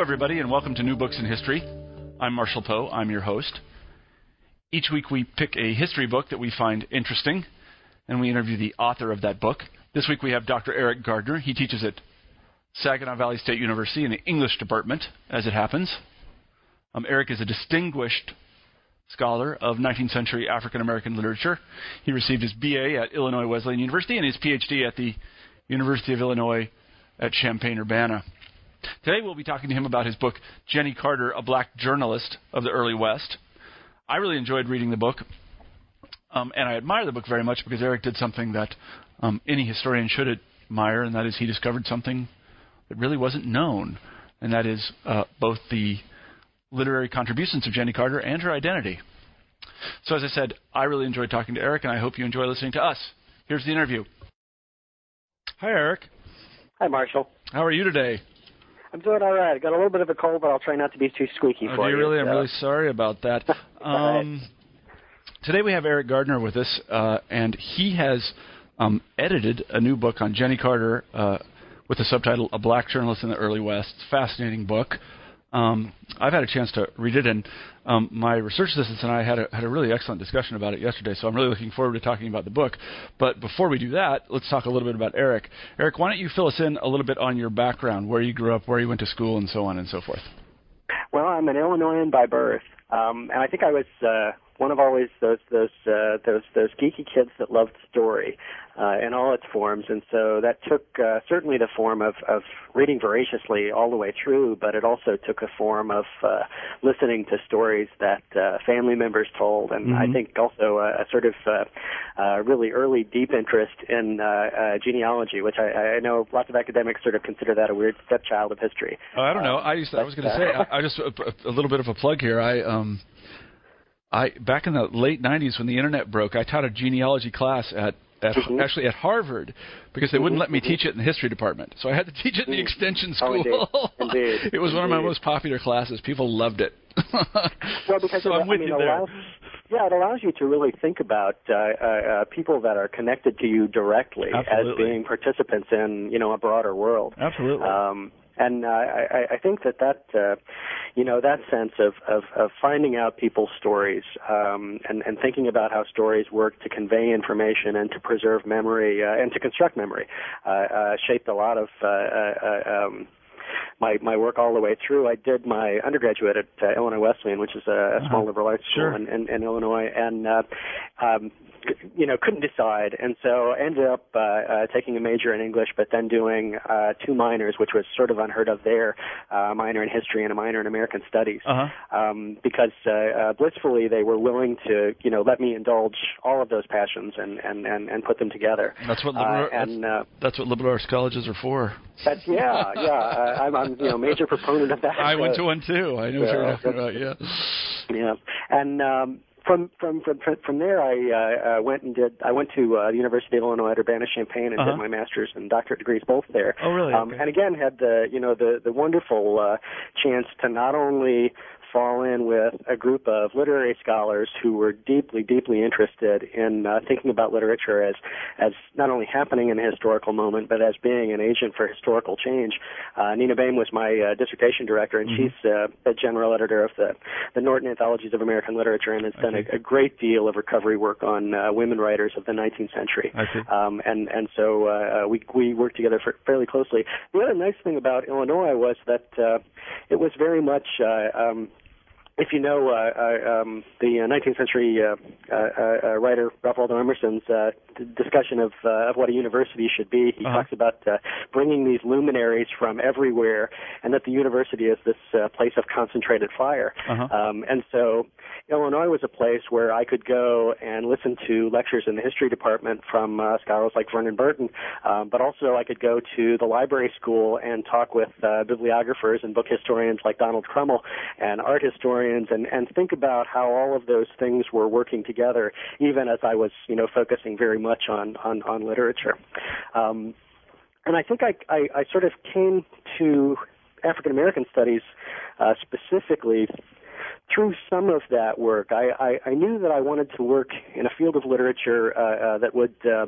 Hello, everybody, and welcome to New Books in History. I'm Marshall Poe. I'm your host. Each week we pick a history book that we find interesting, and we interview the author of that book. This week we have Dr. Eric Gardner. He teaches at Saginaw Valley State University in the English department, as it happens. Um, Eric is a distinguished scholar of 19th century African American literature. He received his BA at Illinois Wesleyan University and his PhD at the University of Illinois at Champaign Urbana. Today we'll be talking to him about his book, Jennie Carter, A Black Journalist of the Early West. I really enjoyed reading the book, um, and I admire the book very much because Eric did something that um, any historian should admire, and that is he discovered something that really wasn't known, and that is uh, both the literary contributions of Jennie Carter and her identity. So, as I said, I really enjoyed talking to Eric, and I hope you enjoy listening to us. Here's the interview. Hi, Eric. Hi, Marshall. How are you today? I'm doing all right. I got a little bit of a cold, but I'll try not to be too squeaky oh, for you. Really, so. I'm really sorry about that. um, today we have Eric Gardner with us, uh, and he has um, edited a new book on Jennie Carter uh, with the subtitle "A Black Journalist in the Early West." Fascinating book. Um, I've had a chance to read it, and um, my research assistants and I had a, had a really excellent discussion about it yesterday. So I'm really looking forward to talking about the book. But before we do that, let's talk a little bit about Eric. Eric, why don't you fill us in a little bit on your background, where you grew up, where you went to school, and so on and so forth. Well, I'm an Illinoisan by birth, um, and I think I was uh, one of always those those uh, those those geeky kids that loved story uh, in all its forms, and so that took uh, certainly the form of of reading voraciously all the way through, but it also took a form of uh, listening to stories that uh, family members told, and Mm-hmm. I think also a, a sort of uh, uh, really early deep interest in uh, uh, genealogy, which I, I know lots of academics sort of consider that a weird stepchild of history. Oh, I don't know. I used to, I was going to say I, I just a, a little bit of a plug here. I um I back in the late '90s when the internet broke, I taught a genealogy class at at Mhm. actually at Harvard because they wouldn't let me teach it in the history department, so I had to teach it in the extension Oh, school. indeed. Indeed. it was one of my most popular classes. People loved it. Well, because so it, I'm with I mean, you there. allows, yeah, it allows you to really think about uh, uh, uh, people that are connected to you directly Absolutely. as being participants in you know a broader world. Absolutely. Um, and uh, I, I- I think that that uh, you know that sense of, of, of finding out people's stories um, and, and thinking about how stories work to convey information and to preserve memory uh, and to construct memory uh, uh, shaped a lot of uh, uh, uh, um, my my work all the way through. I did my undergraduate at uh, Illinois Wesleyan, which is a, a small liberal arts school Sure. in, in, in Illinois, and uh, um, you know couldn't decide, and so ended up uh, uh, taking a major in English, but then doing uh, two minors, which was sort of unheard of there, uh, a minor in history and a minor in American Studies, Uh-huh. um, because uh, uh, blissfully they were willing to you know let me indulge all of those passions and and and, and put them together. That's what liberal, and uh, that's what liberal arts colleges are for. that's yeah yeah uh, I'm, I'm you know major proponent of that. I went to one too. I know what you're talking about. Yeah. yeah, and um, from from from from there, I uh, uh, went and did. I went to uh, the University of Illinois at Urbana Champaign and Uh-huh. did my master's and doctorate degrees both there. Oh, really? Um, Okay. And again, had the you know the the wonderful uh, chance to not only fall in with a group of literary scholars who were deeply, deeply interested in uh, thinking about literature as as not only happening in a historical moment, but as being an agent for historical change. Uh, Nina Baym was my uh, dissertation director, and Mm-hmm. she's uh, the general editor of the the Norton Anthologies of American Literature, and has done a, a great deal of recovery work on uh, women writers of the 19th century. Um, and and so we we worked together fairly closely. The other nice thing about Illinois was that uh, it was very much. Uh, um, if you know uh, uh, um, the 19th century uh, uh, uh, writer Ralph Waldo Emerson's uh, discussion of uh, of what a university should be, he Uh-huh. talks about uh, bringing these luminaries from everywhere, and that the university is this uh, place of concentrated fire. Uh-huh. Um, and so, Illinois was a place where I could go and listen to lectures in the history department from uh, scholars like Vernon Burton, um, but also I could go to the library school and talk with uh, bibliographers and book historians like Donald Krummel and art historians and, and think about how all of those things were working together, even as I was, you know, focusing very much on, on, on literature. Um, and I think I, I, I sort of came to African American studies uh, specifically through some of that work. I, I, I knew that I wanted to work in a field of literature uh, uh, that would uh,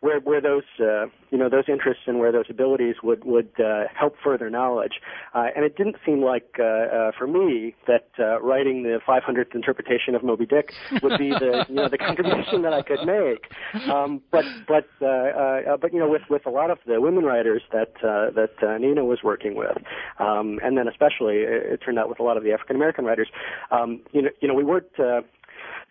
where where those uh, you know those interests and where those abilities would would uh, help further knowledge. Uh, and it didn't seem like uh, uh, for me that uh, writing the 500th interpretation of Moby Dick would be the you know the contribution that I could make. Um, but but uh, uh, but you know with with a lot of the women writers that uh, that uh, Nina was working with, um, and then especially it, it turned out with a lot of the African American writers, um, you know you know we weren't. Uh,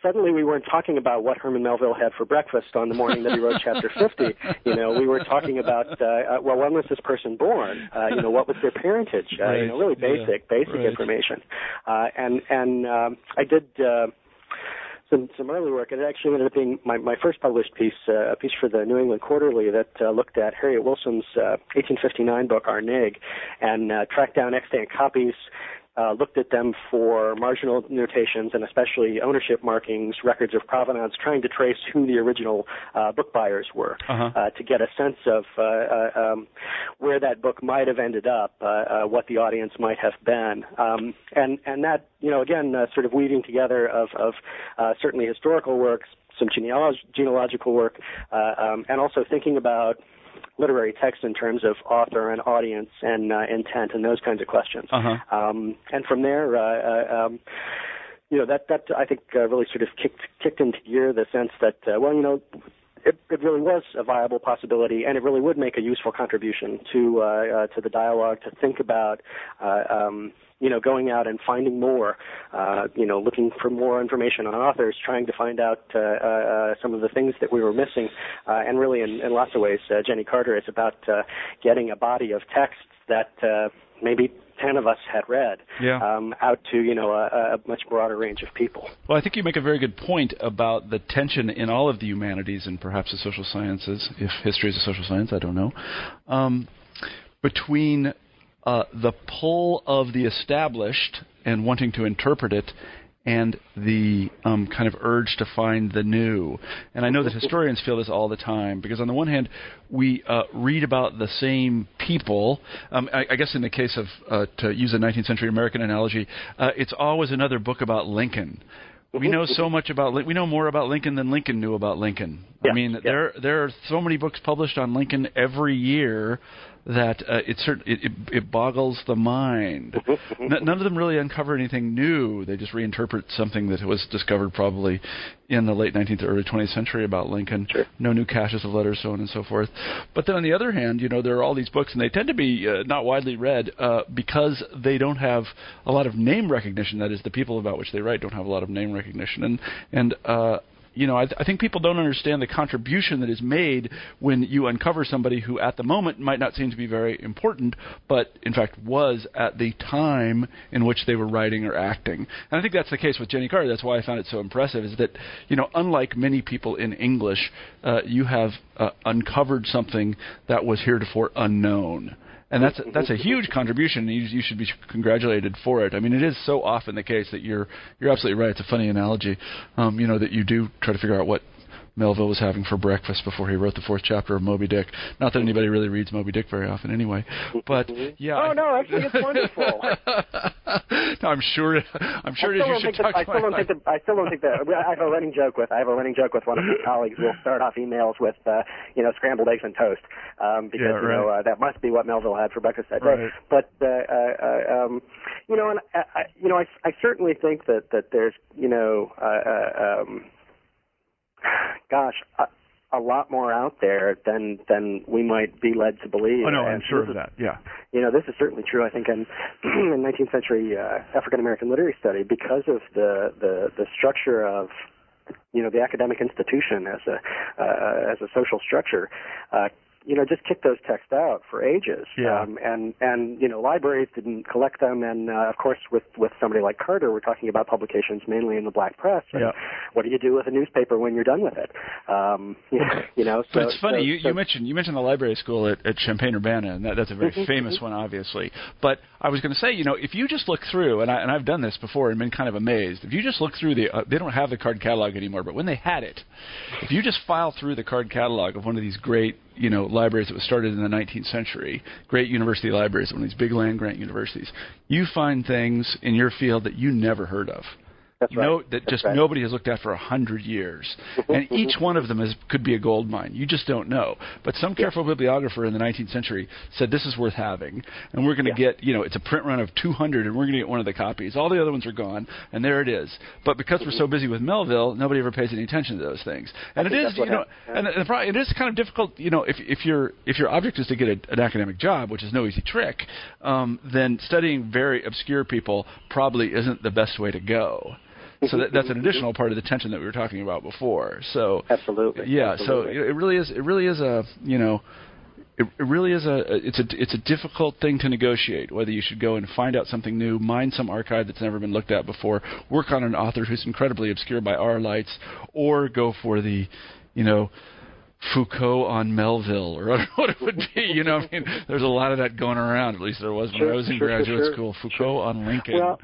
suddenly we weren't talking about what Herman Melville had for breakfast on the morning that he wrote chapter 50. You know, we were talking about, uh, uh, well, when was this person born? Uh, you know, what was their parentage? Uh, Right. You know, really Yeah. basic, basic Right. information. Uh, and, and, um, I did, uh, some some early work. And it actually ended up being my, my first published piece, uh, a piece for the New England Quarterly that uh, looked at Harriet Wilson's uh, 1859 book Our Nig, and uh, tracked down extant copies. Uh, looked at them for marginal notations and especially ownership markings, records of provenance, trying to trace who the original uh, book buyers were Uh-huh. uh, to get a sense of uh, uh, um, where that book might have ended up, uh, uh, what the audience might have been, um, and and that you know again uh, sort of weaving together of of uh, certainly historical works, some genealog- genealogical work, uh, um, and also thinking about literary text in terms of author and audience and uh, intent and those kinds of questions. Uh-huh. Um, and from there, uh, uh, um, you know, that that I think uh, really sort of kicked kicked into gear the sense that uh, well, you know. It, it really was a viable possibility, and it really would make a useful contribution to uh, uh, to the dialogue. To think about, uh, um, you know, going out and finding more, uh, you know, looking for more information on authors, trying to find out uh, uh, some of the things that we were missing, uh, and really, in, in lots of ways, uh, Jennie Carter is about uh, getting a body of texts that maybe ten of us had read Yeah. um, out to you know a, a much broader range of people. Well, I think you make a very good point about the tension in all of the humanities and perhaps the social sciences, if history is a social science, I don't know, um, between uh, the pull of the established and wanting to interpret it and the um, kind of urge to find the new. And I know that historians feel this all the time because, on the one hand, we uh, read about the same people. Um, I, I guess in the case of, uh, to use a 19th century American analogy, uh, it's always another book about Lincoln. We know so much about we know more about Lincoln than Lincoln knew about Lincoln. I mean, yeah. there there are so many books published on Lincoln every year that uh, it, cert- it it it boggles the mind. N- none of them really uncover anything new. They just reinterpret something that was discovered probably in the late 19th or early 20th century about Lincoln. Sure. No new caches of letters, so on and so forth. But then on the other hand, you know, there are all these books, and they tend to be uh, not widely read uh, because they don't have a lot of name recognition. That is, the people about which they write don't have a lot of name recognition, and and uh, you know, I, th- I think people don't understand the contribution that is made when you uncover somebody who, at the moment, might not seem to be very important, but in fact was at the time in which they were writing or acting. And I think that's the case with Jennie Carter. That's why I found it so impressive. Is that you know, unlike many people in English, uh, you have uh, uncovered something that was heretofore unknown and that's that's a huge contribution. You, you should be congratulated for it. I mean, it is so often the case that you're you're absolutely right. It's a funny analogy, um, you know, that you do try to figure out what Melville was having for breakfast before he wrote the fourth chapter of Moby Dick. Not that anybody really reads Moby Dick very often, anyway. But yeah. Oh no, actually, it's wonderful. no, I'm sure. I'm sure I it is. still You should think that, talk I still don't think that I still don't think that I have a running joke with I have a running joke with one of my colleagues. We'll start off emails with uh, you know scrambled eggs and toast um, because Yeah, you know uh, that must be what Melville had for breakfast that day. Right. But uh, uh, uh, um, you know, and I, I, you know, I, I certainly think that that there's you know, uh, uh, um, gosh. Uh, a lot more out there than than we might be led to believe. Oh no, I'm And sure of that. Yeah. you know, this is certainly true. I think in, in 19th century uh, African American literary study, because of the, the the structure of you know the academic institution as a uh, as a social structure. Uh, you know, just kicked those texts out for ages, Yeah. um, and and you know, libraries didn't collect them, and uh, of course, with with somebody like Carter, we're talking about publications mainly in the black press. And Yeah. What do you do with a newspaper when you're done with it? Um, you, you know, so But it's funny. so- you, so- you mentioned you mentioned the library school at, at Champaign Urbana, and that, that's a very Mhm, famous one, obviously. But I was going to say, you know, if you just look through, and, I, and I've done this before and been kind of amazed. If you just look through the, uh, they don't have the card catalog anymore, but when they had it, if you just file through the card catalog of one of these great, you know, libraries that was started in the 19th century, great university libraries, one of these big land grant universities, you find things in your field that you never heard of. That's right. No, that just right. nobody has looked at for a hundred years, and each one of them is could be a gold mine. You just don't know. But some careful bibliographer in the 19th century said this is worth having, and we're going to Yeah. get you know it's a print run of 200, and we're going to get one of the copies. All the other ones are gone, and there it is. But because we're so busy with Melville, nobody ever pays any attention to those things. And I it is you know, and the, the pro- it is kind of difficult. You know, if if your if your object is to get a, an academic job, which is no easy trick, um, then studying very obscure people probably isn't the best way to go. So that, that's an additional part of the tension that we were talking about before. So Absolutely. yeah. Absolutely. So it really is. It really is a you know. It, it really is a it's a it's a difficult thing to negotiate whether you should go and find out something new, mine some archive that's never been looked at before, work on an author who's incredibly obscure by our lights, or go for the, you know, Foucault on Melville or what it would be. You know, I mean, there's a lot of that going around. At least there was when Sure, I was in sure, graduate sure, school. Foucault on Lincoln. Well,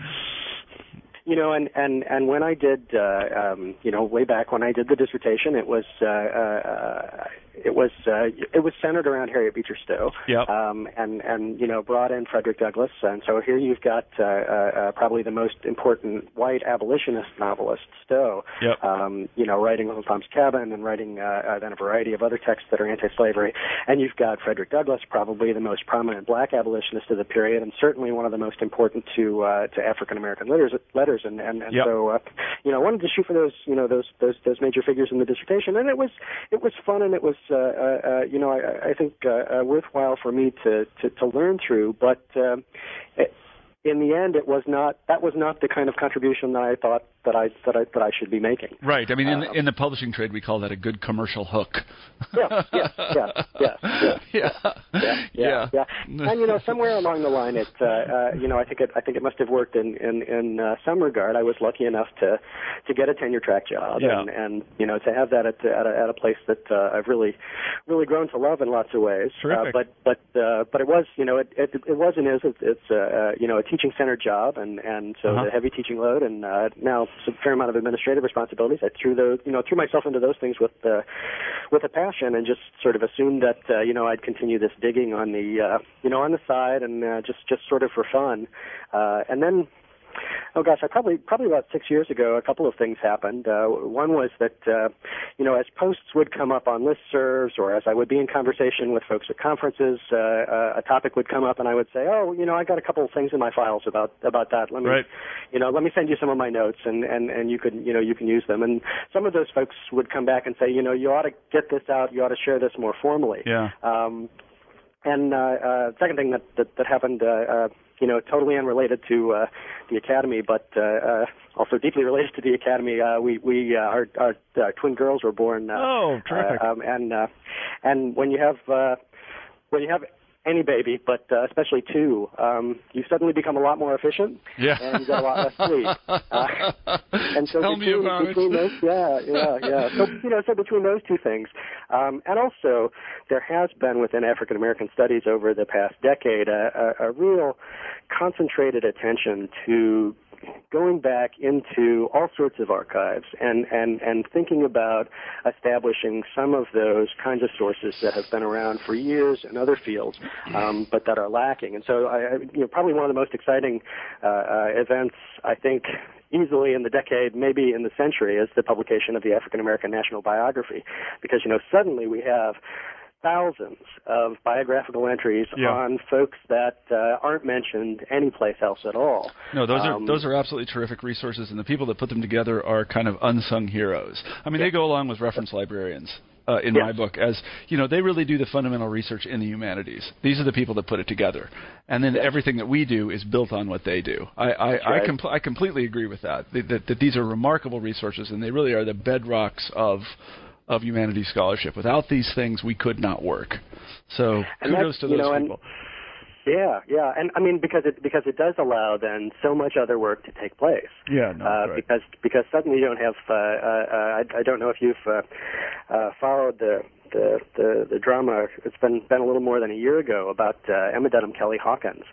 you know, and and and when I did, uh, um, you know, way back when I did the dissertation, it was uh, uh, it was uh, it was centered around Harriet Beecher Stowe, Yep. um, and and you know brought in Frederick Douglass, and so here you've got uh, uh, uh, probably the most important white abolitionist novelist, Stowe, Yep. um, you know, writing Little Tom's Cabin and writing uh, uh, then a variety of other texts that are anti-slavery, and you've got Frederick Douglass, probably the most prominent black abolitionist of the period, and certainly one of the most important to uh, to African American letters, letters, and and, and Yep. so uh, you know, I wanted to shoot for those you know those those those major figures in the dissertation, and it was it was fun and it was uh, uh, uh, you know I, I think uh, worthwhile for me to to, to learn through, but. Um, it, in the end, it was not. That was not the kind of contribution that I thought that I that I that I should be making. Right. I mean, in the, Um, in the publishing trade, we call that a good commercial hook. Yeah, yeah, yeah, yeah, yeah. yeah. yeah, yeah, yeah. And you know, somewhere along the line, it, uh, uh, you know, I think it, I think it must have worked in in in uh, some regard. I was lucky enough to to get a tenure track job, Yeah. and and you know, to have that at at a, at a place that uh, I've really really grown to love in lots of ways. Terrific. Uh, but but uh, but it was, you know, it it, it was and is it's, it's uh, uh, you know a teaching centered job, and and so Uh-huh. the heavy teaching load, and uh, now a fair amount of administrative responsibilities. I threw those, you know, threw myself into those things with uh, with a passion, and just sort of assumed that uh, you know I'd continue this digging on the uh, you know on the side, and uh, just just sort of for fun, uh, and then. Oh gosh, I probably probably about six years ago, a couple of things happened. Uh, one was that uh, you know, as posts would come up on listservs, or as I would be in conversation with folks at conferences, uh, uh, a topic would come up, and I would say, "Oh, you know, I got a couple of things in my files about about that. Let me, Right. you know, let me send you some of my notes, and and and you could, you know, you can use them." And some of those folks would come back and say, "You know, you ought to get this out. You ought to share this more formally." Yeah. Um, and uh, uh, second thing that that, that happened, uh, uh, you know, totally unrelated to uh, the academy, but uh, uh, also deeply related to the academy. Uh, we we uh, our, our uh, twin girls were born. Uh, Oh, terrific. Uh, um, and uh, and when you have uh, when you have any baby, but uh, especially two, um, you suddenly become a lot more efficient. Yeah. And you get a lot less sleep. Uh, and so Tell me between, about it. between those, yeah, yeah, yeah. So you know, so between those two things, um, and also there has been within African American studies over the past decade a, a, a real concentrated attention to going back into all sorts of archives and, and, and thinking about establishing some of those kinds of sources that have been around for years in other fields, um, but that are lacking. And so, I, you know, probably one of the most exciting uh, uh, events, I think, easily in the decade, maybe in the century, is the publication of the African American National Biography, because you know suddenly we have thousands of biographical entries Yeah. on folks that uh, aren't mentioned anyplace else at all. No, those are Um, those are absolutely terrific resources, and the people that put them together are kind of unsung heroes. I mean, they go along with reference librarians. uh, in my book as you know they really do the fundamental research in the humanities. These are the people that put it together, and then everything that we do is built on what they do. I I, I, right. compl- I completely agree with that. That, that. that these are remarkable resources, and they really are the bedrocks of of humanities scholarship. Without these things, we could not work. So And kudos to you those know, people. Yeah, yeah, and I mean because it because it does allow then so much other work to take place. Yeah, no, uh, right. because because suddenly you don't have. Uh, uh, uh, I, I don't know if you've uh, uh, followed the, the the the drama. It's been been a little more than a year ago about uh, Emma Dunham Kelly Hawkins,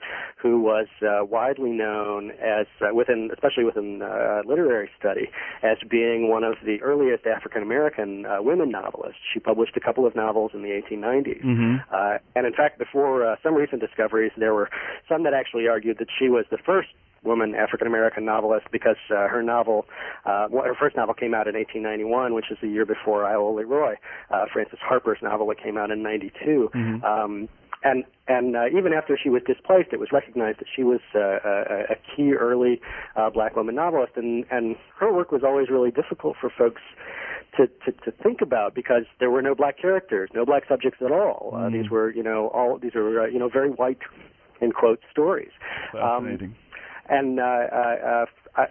who was uh, widely known as uh, within especially within uh, literary study as being one of the earliest African American uh, women novelists. She published a couple of novels in the 1890s. Mm-hmm. Uh, and in fact, before uh, some recent discoveries, there were some that actually argued that she was the first woman African American novelist because uh, her novel, uh, well, her first novel came out in 1891, which is the year before Iola Leroy, uh, Frances Harper's novel that came out in '92. Um, and and uh, even after she was displaced, it was recognized that she was uh, a, a key early uh, black woman novelist, and and her work was always really difficult for folks to, to to think about because there were no black characters, no black subjects at all. Uh, these were you know all these are uh, you know very white in quote stories. Um, Fascinating. And uh, uh, uh, I,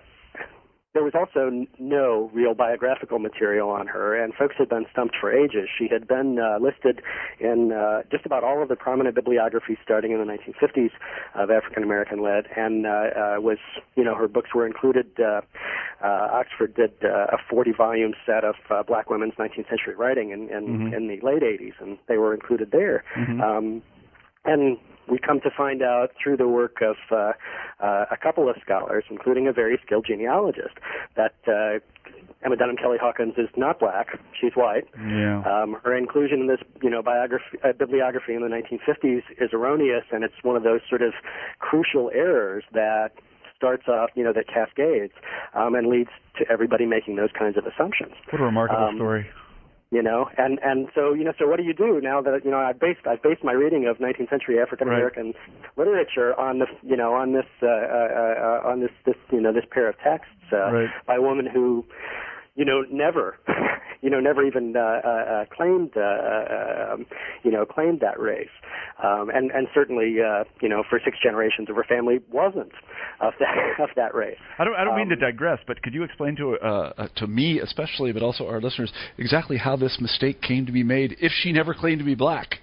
there was also no real biographical material on her, and folks had been stumped for ages. She had been uh, listed in uh, just about all of the prominent bibliographies starting in the 1950s of African American led, and uh, uh, was, you know, her books were included. Uh, uh, Oxford did uh, a 40 volume set of uh, black women's 19th century writing in, in, in the late 80s, and they were included there. Um, and we come to find out through the work of uh, uh, a couple of scholars, including a very skilled genealogist, that uh, Emma Dunham Kelly Hawkins is not black; she's white. Yeah. Um, her inclusion in this, you know, biography, uh, bibliography in the 1950s is erroneous, and it's one of those sort of crucial errors that starts off, you know, that cascades um, and leads to everybody making those kinds of assumptions What a remarkable um, story. You know and and so you know so what do you do now that you know i've based i've based my reading of 19th century african american literature on the you know on this uh, uh, uh on this this you know this pair of texts uh, Right. by a woman who you know never you know never even uh, uh, uh claimed uh, uh, um, you know claimed that race um and and certainly uh you know for six generations of her family wasn't of that of that race I don't, I don't mean to Um, digress, but could you explain to uh, uh, to me especially, but also our listeners, exactly how this mistake came to be made if she never claimed to be black?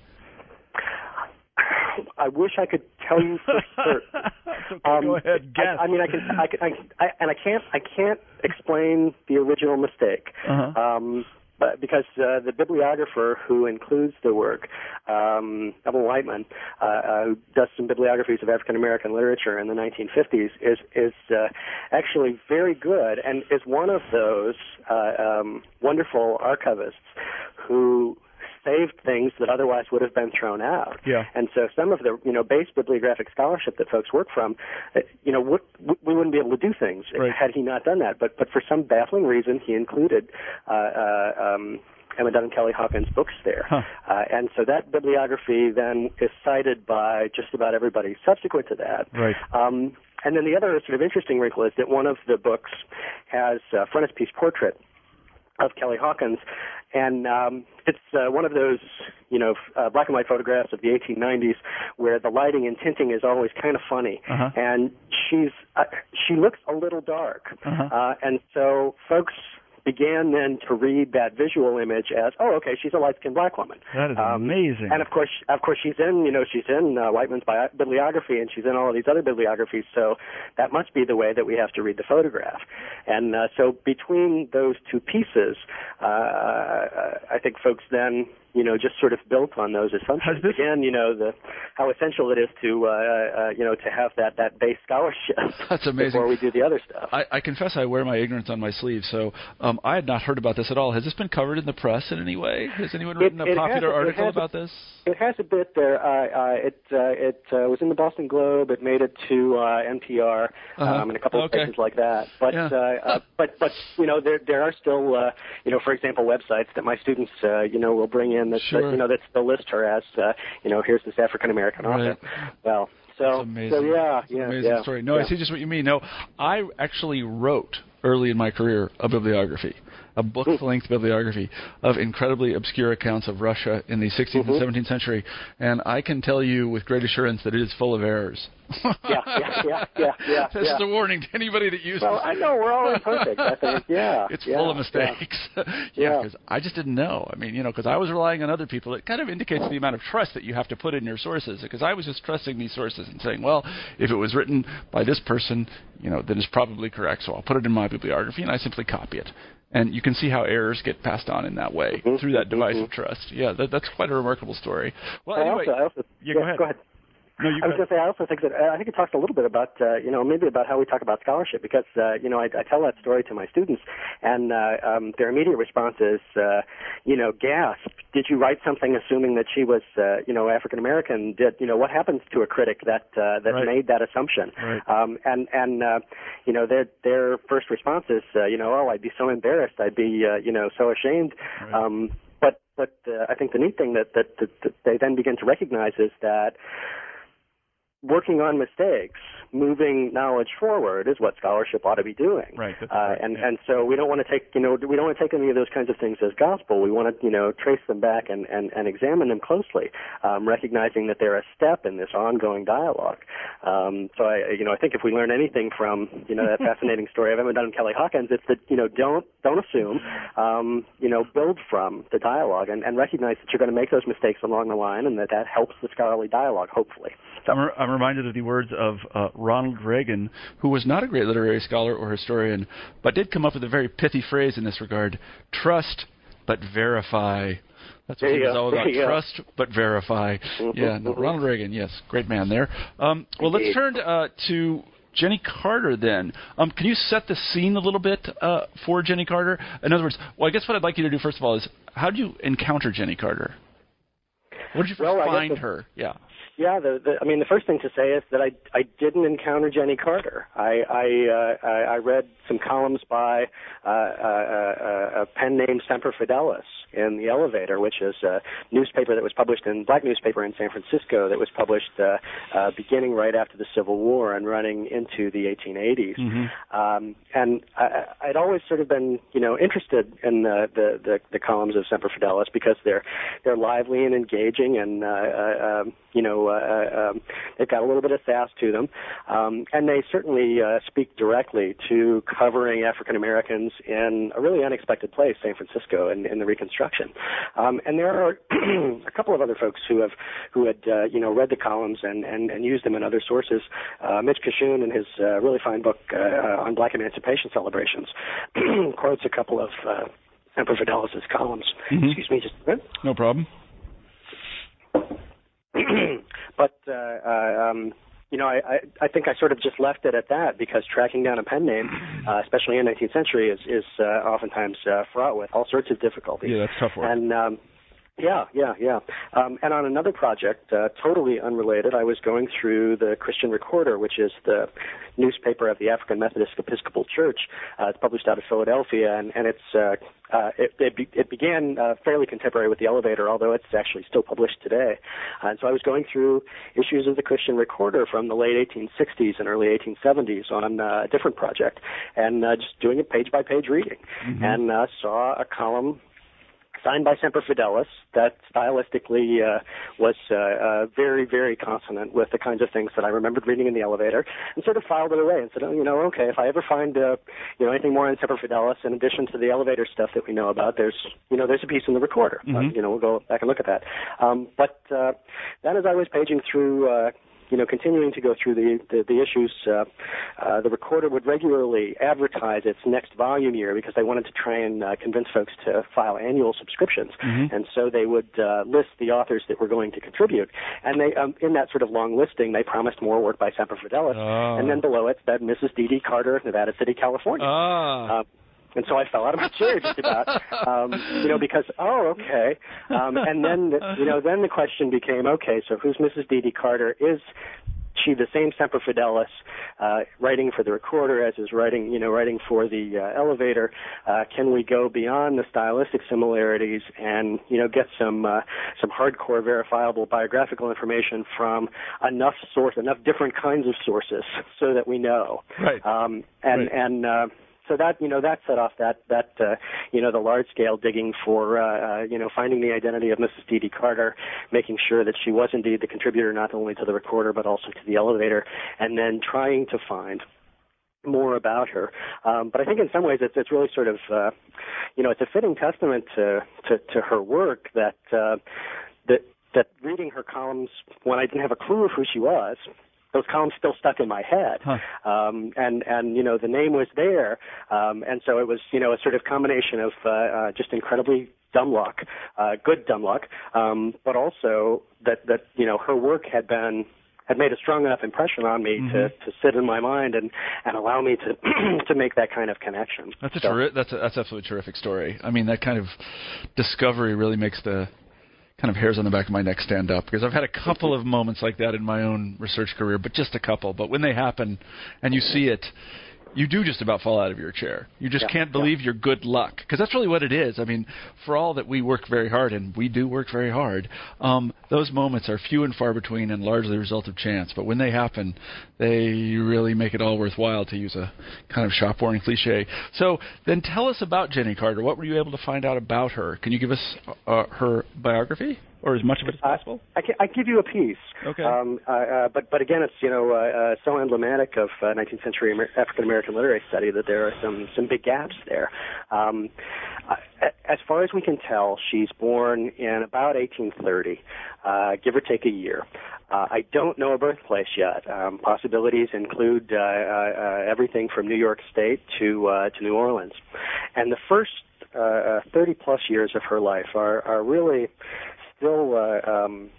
I wish I could tell you for certain. Um, go ahead, guess. I, I mean, I can, I can, I, I, and I can't, I can't explain the original mistake. Uh-huh. Um, but because uh, the bibliographer who includes the work, um, Evelyn Whiteman, uh, uh, who does some bibliographies of African American literature in the 1950s, is is uh, actually very good and is one of those uh, um, wonderful archivists who saved things that otherwise would have been thrown out. Yeah. And so some of the you know base bibliographic scholarship that folks work from, uh, you know, would, we wouldn't be able to do things Right. had he not done that. But but for some baffling reason, he included. Uh, uh, um, Emma Dunham Kelly Hawkins books there, Huh. uh, and so that bibliography then is cited by just about everybody subsequent to that. Right. Um, and then the other sort of interesting wrinkle is that one of the books has a frontispiece portrait of Kelly Hawkins, and um, it's uh, one of those, you know, uh, black and white photographs of the 1890s where the lighting and tinting is always kind of funny, Uh-huh. and she's uh, she looks a little dark, Uh-huh. uh, and so folks began then to read that visual image as, oh, okay, she's a light-skinned black woman. That is Um, amazing. And of course, of course, she's in, you know, she's in uh, Whiteman's bi- bibliography, and she's in all of these other bibliographies. So that must be the way that we have to read the photograph. And uh, so between those two pieces, uh, I think folks then, you know, just sort of built on those assumptions. This- Again, you know, the how essential it is to, uh, uh, you know, to have that that base scholarship That's amazing. before we do the other stuff. I, I confess I wear my ignorance on my sleeve, so um, I had not heard about this at all. Has this been covered in the press in any way? Has anyone written it a popular article has- about this? It has a bit there. Uh, uh, it uh, it uh, was in the Boston Globe. It made it to uh, NPR Uh-huh. um, and a couple of places like that. But Yeah. uh, uh, but but you know there there are still uh, you know for example websites that my students uh, you know will bring in that, Sure. that you know that still list her as uh, you know here's this African American author. Right. Well, so That's amazing. so yeah yeah amazing yeah, story. No, yeah. I see just what you mean. No, I actually wrote early in my career a bibliography. A book-length bibliography of incredibly obscure accounts of Russia in the 16th Mm-hmm. and 17th century, and I can tell you with great assurance that it is full of errors. yeah, yeah, yeah, yeah, yeah. This yeah. is a warning to anybody that uses. Well, I know we're all imperfect. I think, yeah, it's yeah, full of mistakes. yeah, Yeah. because I just didn't know. I mean, you know, because I was relying on other people. It kind of indicates the amount of trust that you have to put in your sources. Because I was just trusting these sources and saying, well, if it was written by this person, you know, then it's probably correct. So I'll put it in my bibliography, and I simply copy it. And you can see how errors get passed on in that way Mm-hmm. through that device of trust. Yeah, that, that's quite a remarkable story. Well, I anyway, also, also, yeah, go ahead. Go ahead. No, you I was going to say, I also think that uh, I think it talks a little bit about, uh, you know, maybe about how we talk about scholarship because, uh, you know, I, I tell that story to my students, and uh, um, their immediate response is, uh, you know, gasp! Did you write something assuming that she was, uh, you know, African American? Did you know what happens to a critic that uh, that Right. made that assumption? Right. Um, and and uh, you know, their their first response is, uh, you know, oh, I'd be so embarrassed, I'd be, uh, you know, so ashamed. Right. Um, but but uh, I think the neat thing that, that that that they then begin to recognize is that working on mistakes, moving knowledge forward is what scholarship ought to be doing. Right, Uh, right, and yeah. and so we don't want to take you know we don't want to take any of those kinds of things as gospel. We want to you know trace them back and and, and examine them closely, um, recognizing that they're a step in this ongoing dialogue. Um, so I you know I think if we learn anything from you know that fascinating story of Emma Dunham Kelly Hawkins, it's that you know don't don't assume, um, you know build from the dialogue and, and recognize that you're going to make those mistakes along the line, and that that helps the scholarly dialogue hopefully. So, I'm, I'm reminded of the words of uh, Ronald Reagan, who was not a great literary scholar or historian, but did come up with a very pithy phrase in this regard: "Trust but verify." That's what There he was go. all about. There. Trust but verify. Yeah, no. Ronald Reagan. Yes, great man there. Um, well, let's turn uh, to. Jennie Carter, then. Um, can you set the scene a little bit uh, for Jennie Carter? In other words, well, I guess what I'd like you to do first of all is, how do you encounter Jennie Carter? Where did you Well, find the- her? Yeah. Yeah, the, the I mean, the first thing to say is that I I didn't encounter Jennie Carter. I I uh, I, I read some columns by uh, uh, uh, a pen named Semper Fidelis in the Elevator, which is a newspaper that was published in black newspaper in San Francisco that was published uh, uh, beginning right after the Civil War and running into the 1880s. Mm-hmm. Um, and I, I'd always sort of been, you know, interested in the, the, the, the columns of Semper Fidelis because they're they're lively and engaging, and uh, uh, um, you know, uh, um, they've got a little bit of sass to them, um, and they certainly uh, speak directly to covering African Americans in a really unexpected place, San Francisco, in, in the Reconstruction. Um, and there are a couple of other folks who have who had uh, you know read the columns and, and, and used them in other sources. Uh, Mitch Kachun, in his uh, really fine book uh, uh, on Black Emancipation celebrations, quotes a couple of uh, Semper Fidelis' columns. Mhm. Excuse me, just a minute. No problem. but uh, uh, um, you know, I, I I think I sort of just left it at that because tracking down a pen name, uh, especially in 19th century, is is uh, oftentimes uh, fraught with all sorts of difficulties. Yeah, that's tough work. And um, yeah, yeah, yeah. Um, and on another project, uh, totally unrelated, I was going through the Christian Recorder, which is the newspaper of the African Methodist Episcopal Church. Uh, it's published out of Philadelphia, and, and it's uh, uh, it, it, be, it began uh, fairly contemporary with the Elevator, although it's actually still published today. and so I was going through issues of the Christian Recorder from the late 1860s and early 1870s on uh, a different project, and uh, just doing a page-by-page reading, and uh, saw a column signed by Semper Fidelis that stylistically uh, was uh, uh, very, very consonant with the kinds of things that I remembered reading in the elevator, and sort of filed it away and said, oh, you know, okay, if I ever find uh, you know anything more on Semper Fidelis in addition to the elevator stuff that we know about, there's you know there's a piece in the recorder. Uh, Mhm. you know, we'll go back and look at that. Um, but uh, then as I was paging through. Uh, you know, continuing to go through the the, the issues, uh, uh, the recorder would regularly advertise its next volume year because they wanted to try and uh, convince folks to file annual subscriptions, Mhm. and so they would uh, list the authors that were going to contribute. And they, um, in that sort of long listing, they promised more work by Semper Fidelis, Oh. and then below it said Mrs. D. D. Carter, Nevada City, California. Ah. Um, and so I fell out of my chair just about, um, you know, because oh, okay. Um, and then, the, you know, then the question became, okay, so who's Mrs. D. D. Carter? Is she the same Semper Fidelis, uh, writing for the recorder as is writing, you know, writing for the uh, elevator? Uh, can we go beyond the stylistic similarities and, you know, get some uh, some hardcore verifiable biographical information from enough source, enough different kinds of sources, so that we know? Right. Um, and Right. and uh, so that you know that set off that that uh, you know the large scale digging for uh, uh, you know finding the identity of Mrs. D. D. Carter, making sure that she was indeed the contributor not only to the recorder but also to the elevator, and then trying to find more about her. Um, but I think in some ways it's, it's really sort of, uh, you know, it's a fitting testament to, to, to her work that, uh, that, that reading her columns when I didn't have a clue of who she was, those columns still stuck in my head. Huh. Um, and, and, you know, the name was there. Um, and so it was, you know, a sort of combination of, uh, uh, just incredibly dumb luck, uh, good dumb luck, um, but also that, that, you know, her work had been had made a strong enough impression on me mm-hmm. to to sit in my mind and and allow me to to make that kind of connection. That's a so. terri- that's a, that's absolutely a terrific story. I mean, that kind of discovery really makes the kind of hairs on the back of my neck stand up because I've had a couple of moments like that in my own research career, but just a couple. But when they happen, and you see it you do just about fall out of your chair. You just yeah, can't believe yeah. your good luck because that's really what it is. I mean, for all that we work very hard and we do work very hard, um, those moments are few and far between and largely the result of chance. But when they happen, they really make it all worthwhile to use a kind of shop worn cliche. So then, tell us about Jennie Carter. What were you able to find out about her? Can you give us uh, her biography? Or as much of it as possible? I, can, I give you a piece. Okay. Um, uh, uh, but but again, it's you know uh, uh, so emblematic of uh, 19th century Amer- African American literary study that there are some some big gaps there. Um, uh, as far as we can tell, she's born in about 1830, uh, give or take a year. Uh, I don't know a birthplace yet. Um, possibilities include uh, uh, uh, everything from New York State to uh, to New Orleans, and the first uh, uh, 30 plus years of her life are are really still uh, um,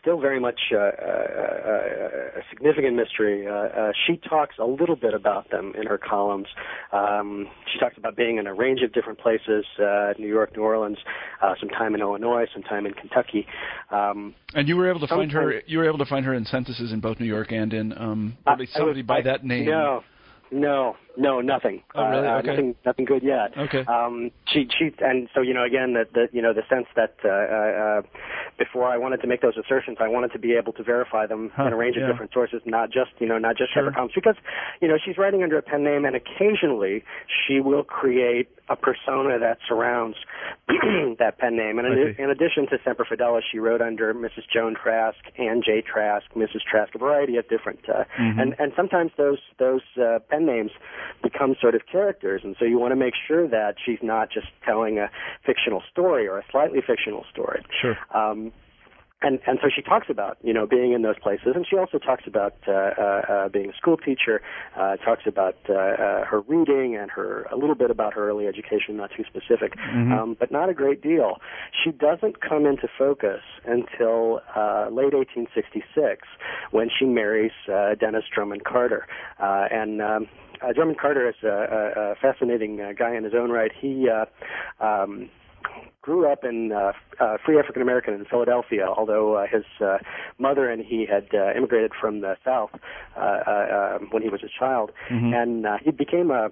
still very much uh, uh, uh, a significant mystery. Uh, uh, she talks a little bit about them in her columns. Um, she talks about being in a range of different places: uh, New York, New Orleans, uh, some time in Illinois, some time in Kentucky. Um, and you were able to find her. You were able to find her in censuses in both New York and in um, at least somebody by I, that name. No, no, no, nothing. Oh, really? Uh, okay. Nothing, nothing good yet. Okay. Um, she, she, and so you know, again, that the, you know, the sense that uh, uh, before I wanted to make those assertions, I wanted to be able to verify them huh, in a range yeah. of different sources, not just, you know, not just sure. Comics, because, you know, she's writing under a pen name, and occasionally she will create a persona that surrounds that pen name. And in, in, addition to Semper Fidelis, she wrote under Mrs. Joan Trask, Anne J. Trask, Mrs. Trask, a variety of different, uh, mm-hmm. and and sometimes those those uh, pen names become sort of characters, and so you want to make sure that she's not just telling a fictional story or a slightly fictional story. Sure. Um, and and so she talks about you know being in those places, and she also talks about uh, uh, uh, being a school teacher. Uh, talks about uh, uh, her reading and her a little bit about her early education, not too specific, mm-hmm. um, but not a great deal. She doesn't come into focus until uh, late 1866 when she marries uh, Dennis Drummond Carter, uh, and. Um, uh, Drummond Carter is a, a, a fascinating uh, guy in his own right. He uh, um, grew up in uh, uh, free African American in Philadelphia, although uh, his uh, mother and he had uh, immigrated from the South uh, uh, um, when he was a child, mm-hmm. and uh, he became a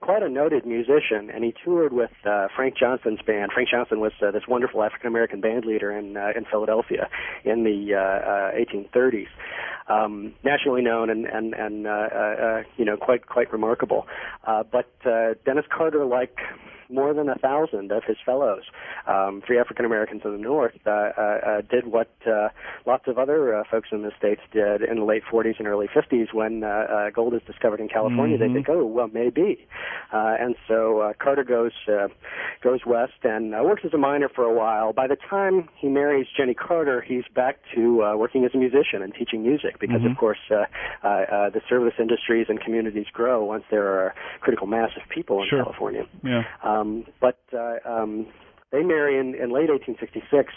quite a noted musician, and he toured with uh, Frank Johnson's band. Frank Johnson was uh, this wonderful African American band leader in uh, in Philadelphia in the uh, uh, 1830s, um, nationally known and and and uh, uh, uh, you know quite quite remarkable. Uh, but uh, Dennis Carter, like more than a thousand of his fellows, um, free African Americans in the North, uh, uh, uh, did what uh, lots of other uh, folks in the states did in the late 40s and early 50s when uh, uh, gold is discovered in California. Mm-hmm. They think, oh, well, maybe. Uh, and so uh, Carter goes uh, goes west and uh, works as a miner for a while. By the time he marries Jennie Carter, he's back to uh, working as a musician and teaching music because, mm-hmm. of course, uh, uh, uh, the service industries and communities grow once there are a critical mass of people in sure. California. Yeah. Um, but uh, um, they marry in, in late 1866,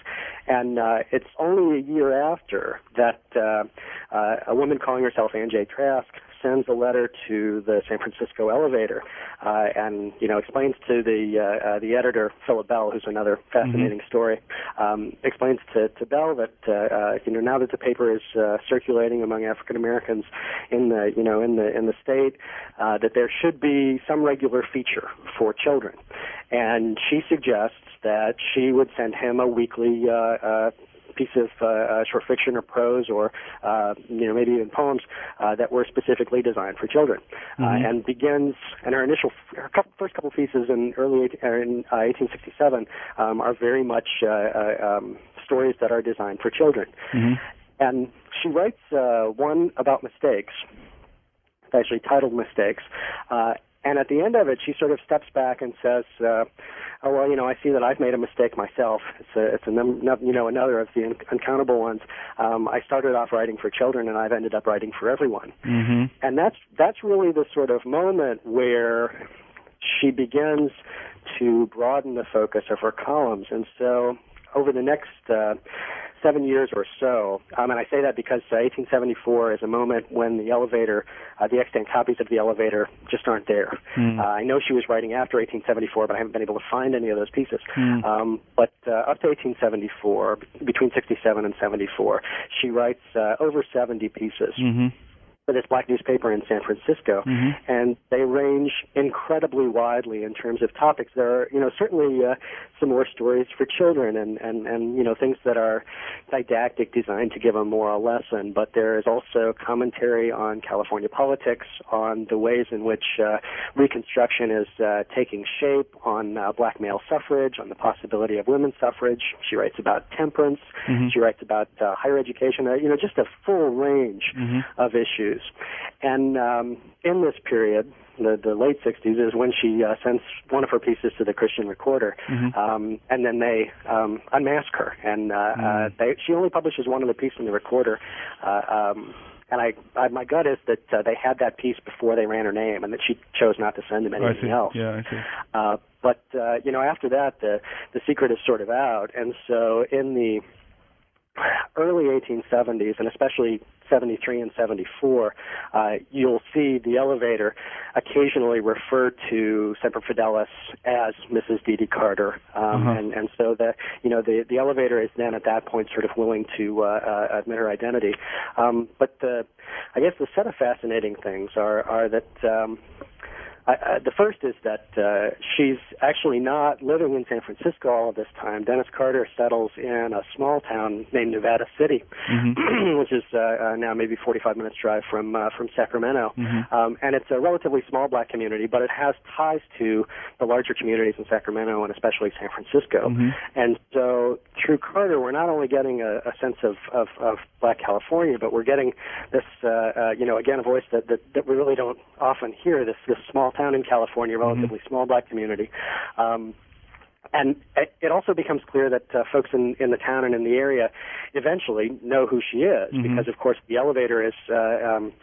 and uh, it's only a year after that uh, uh, a woman calling herself Anne J. Trask sends a letter to the San Francisco Elevator, uh, and you know explains to the uh, uh, the editor Philip Bell, who's another fascinating mm-hmm. story, um, explains to, to Bell that uh, uh, you know now that the paper is uh, circulating among African Americans in the you know in the in the state, uh, that there should be some regular feature for children, and she suggests that she would send him a weekly uh, uh, piece of uh, uh, short fiction or prose or uh, you know maybe even poems uh, that were specifically designed for children, uh, mm-hmm. uh, and begins and her initial her couple, first couple pieces in early in uh, 1867 um, are very much uh, uh, um, stories that are designed for children, mm-hmm. and she writes uh, one about mistakes actually titled Mistakes. Uh, and at the end of it, she sort of steps back and says, uh, "Oh well, you know, I see that I've made a mistake myself. It's a, it's a num- you know another of the un- uncountable ones. Um, I started off writing for children, and I've ended up writing for everyone. Mm-hmm. And that's that's really the sort of moment where she begins to broaden the focus of her columns. And so, over the next uh, seven years or so. Um, and I say that because uh, 1874 is a moment when the elevator, uh, the extant copies of the elevator just aren't there. Mm. Uh, I know she was writing after 1874, but I haven't been able to find any of those pieces. Mm. Um, but uh, up to 1874, between 67 and 74, she writes uh, over 70 pieces. Mm-hmm for this black newspaper in San Francisco, mm-hmm. and they range incredibly widely in terms of topics. There are, you know, certainly uh, some more stories for children, and and and you know things that are didactic, designed to give a moral lesson. But there is also commentary on California politics, on the ways in which uh, Reconstruction is uh, taking shape, on uh, black male suffrage, on the possibility of women's suffrage. She writes about temperance. Mm-hmm. She writes about uh, higher education. Uh, you know, just a full range mm-hmm. of issues. And um, in this period, the, the late 60s, is when she uh, sends one of her pieces to the Christian Recorder, mm-hmm. um, and then they um, unmask her. And uh, mm-hmm. uh, mm. they, she only publishes one other piece in the Recorder. Uh, um, and I, I, my gut is that uh, they had that piece before they ran her name, and that she chose not to send him oh, anything else. Yeah, I see. Uh, but uh, you know, after that, the the secret is sort of out, and so in the early 1870s, and especially 73 and 74, uh, you'll see the elevator occasionally refer to Semper Fidelis as Mrs. D.D. Carter, um, uh-huh. and and so the you know the the elevator is then at that point sort of willing to uh, uh, admit her identity. Um, but the I guess the set of fascinating things are are that. Um, I, uh, the first is that uh, she's actually not living in San Francisco all of this time. Dennis Carter settles in a small town named Nevada City, mm-hmm. which is uh, uh, now maybe 45 minutes drive from uh, from Sacramento, mm-hmm. um, and it's a relatively small black community, but it has ties to the larger communities in Sacramento and especially San Francisco. Mm-hmm. And so through Carter, we're not only getting a, a sense of, of, of Black California, but we're getting this, uh, uh, you know, again a voice that, that that we really don't often hear. This this small small town in California, relatively mm-hmm. small black community. Um, and it also becomes clear that uh, folks in, in the town and in the area eventually know who she is mm-hmm. because, of course, the elevator is uh, um,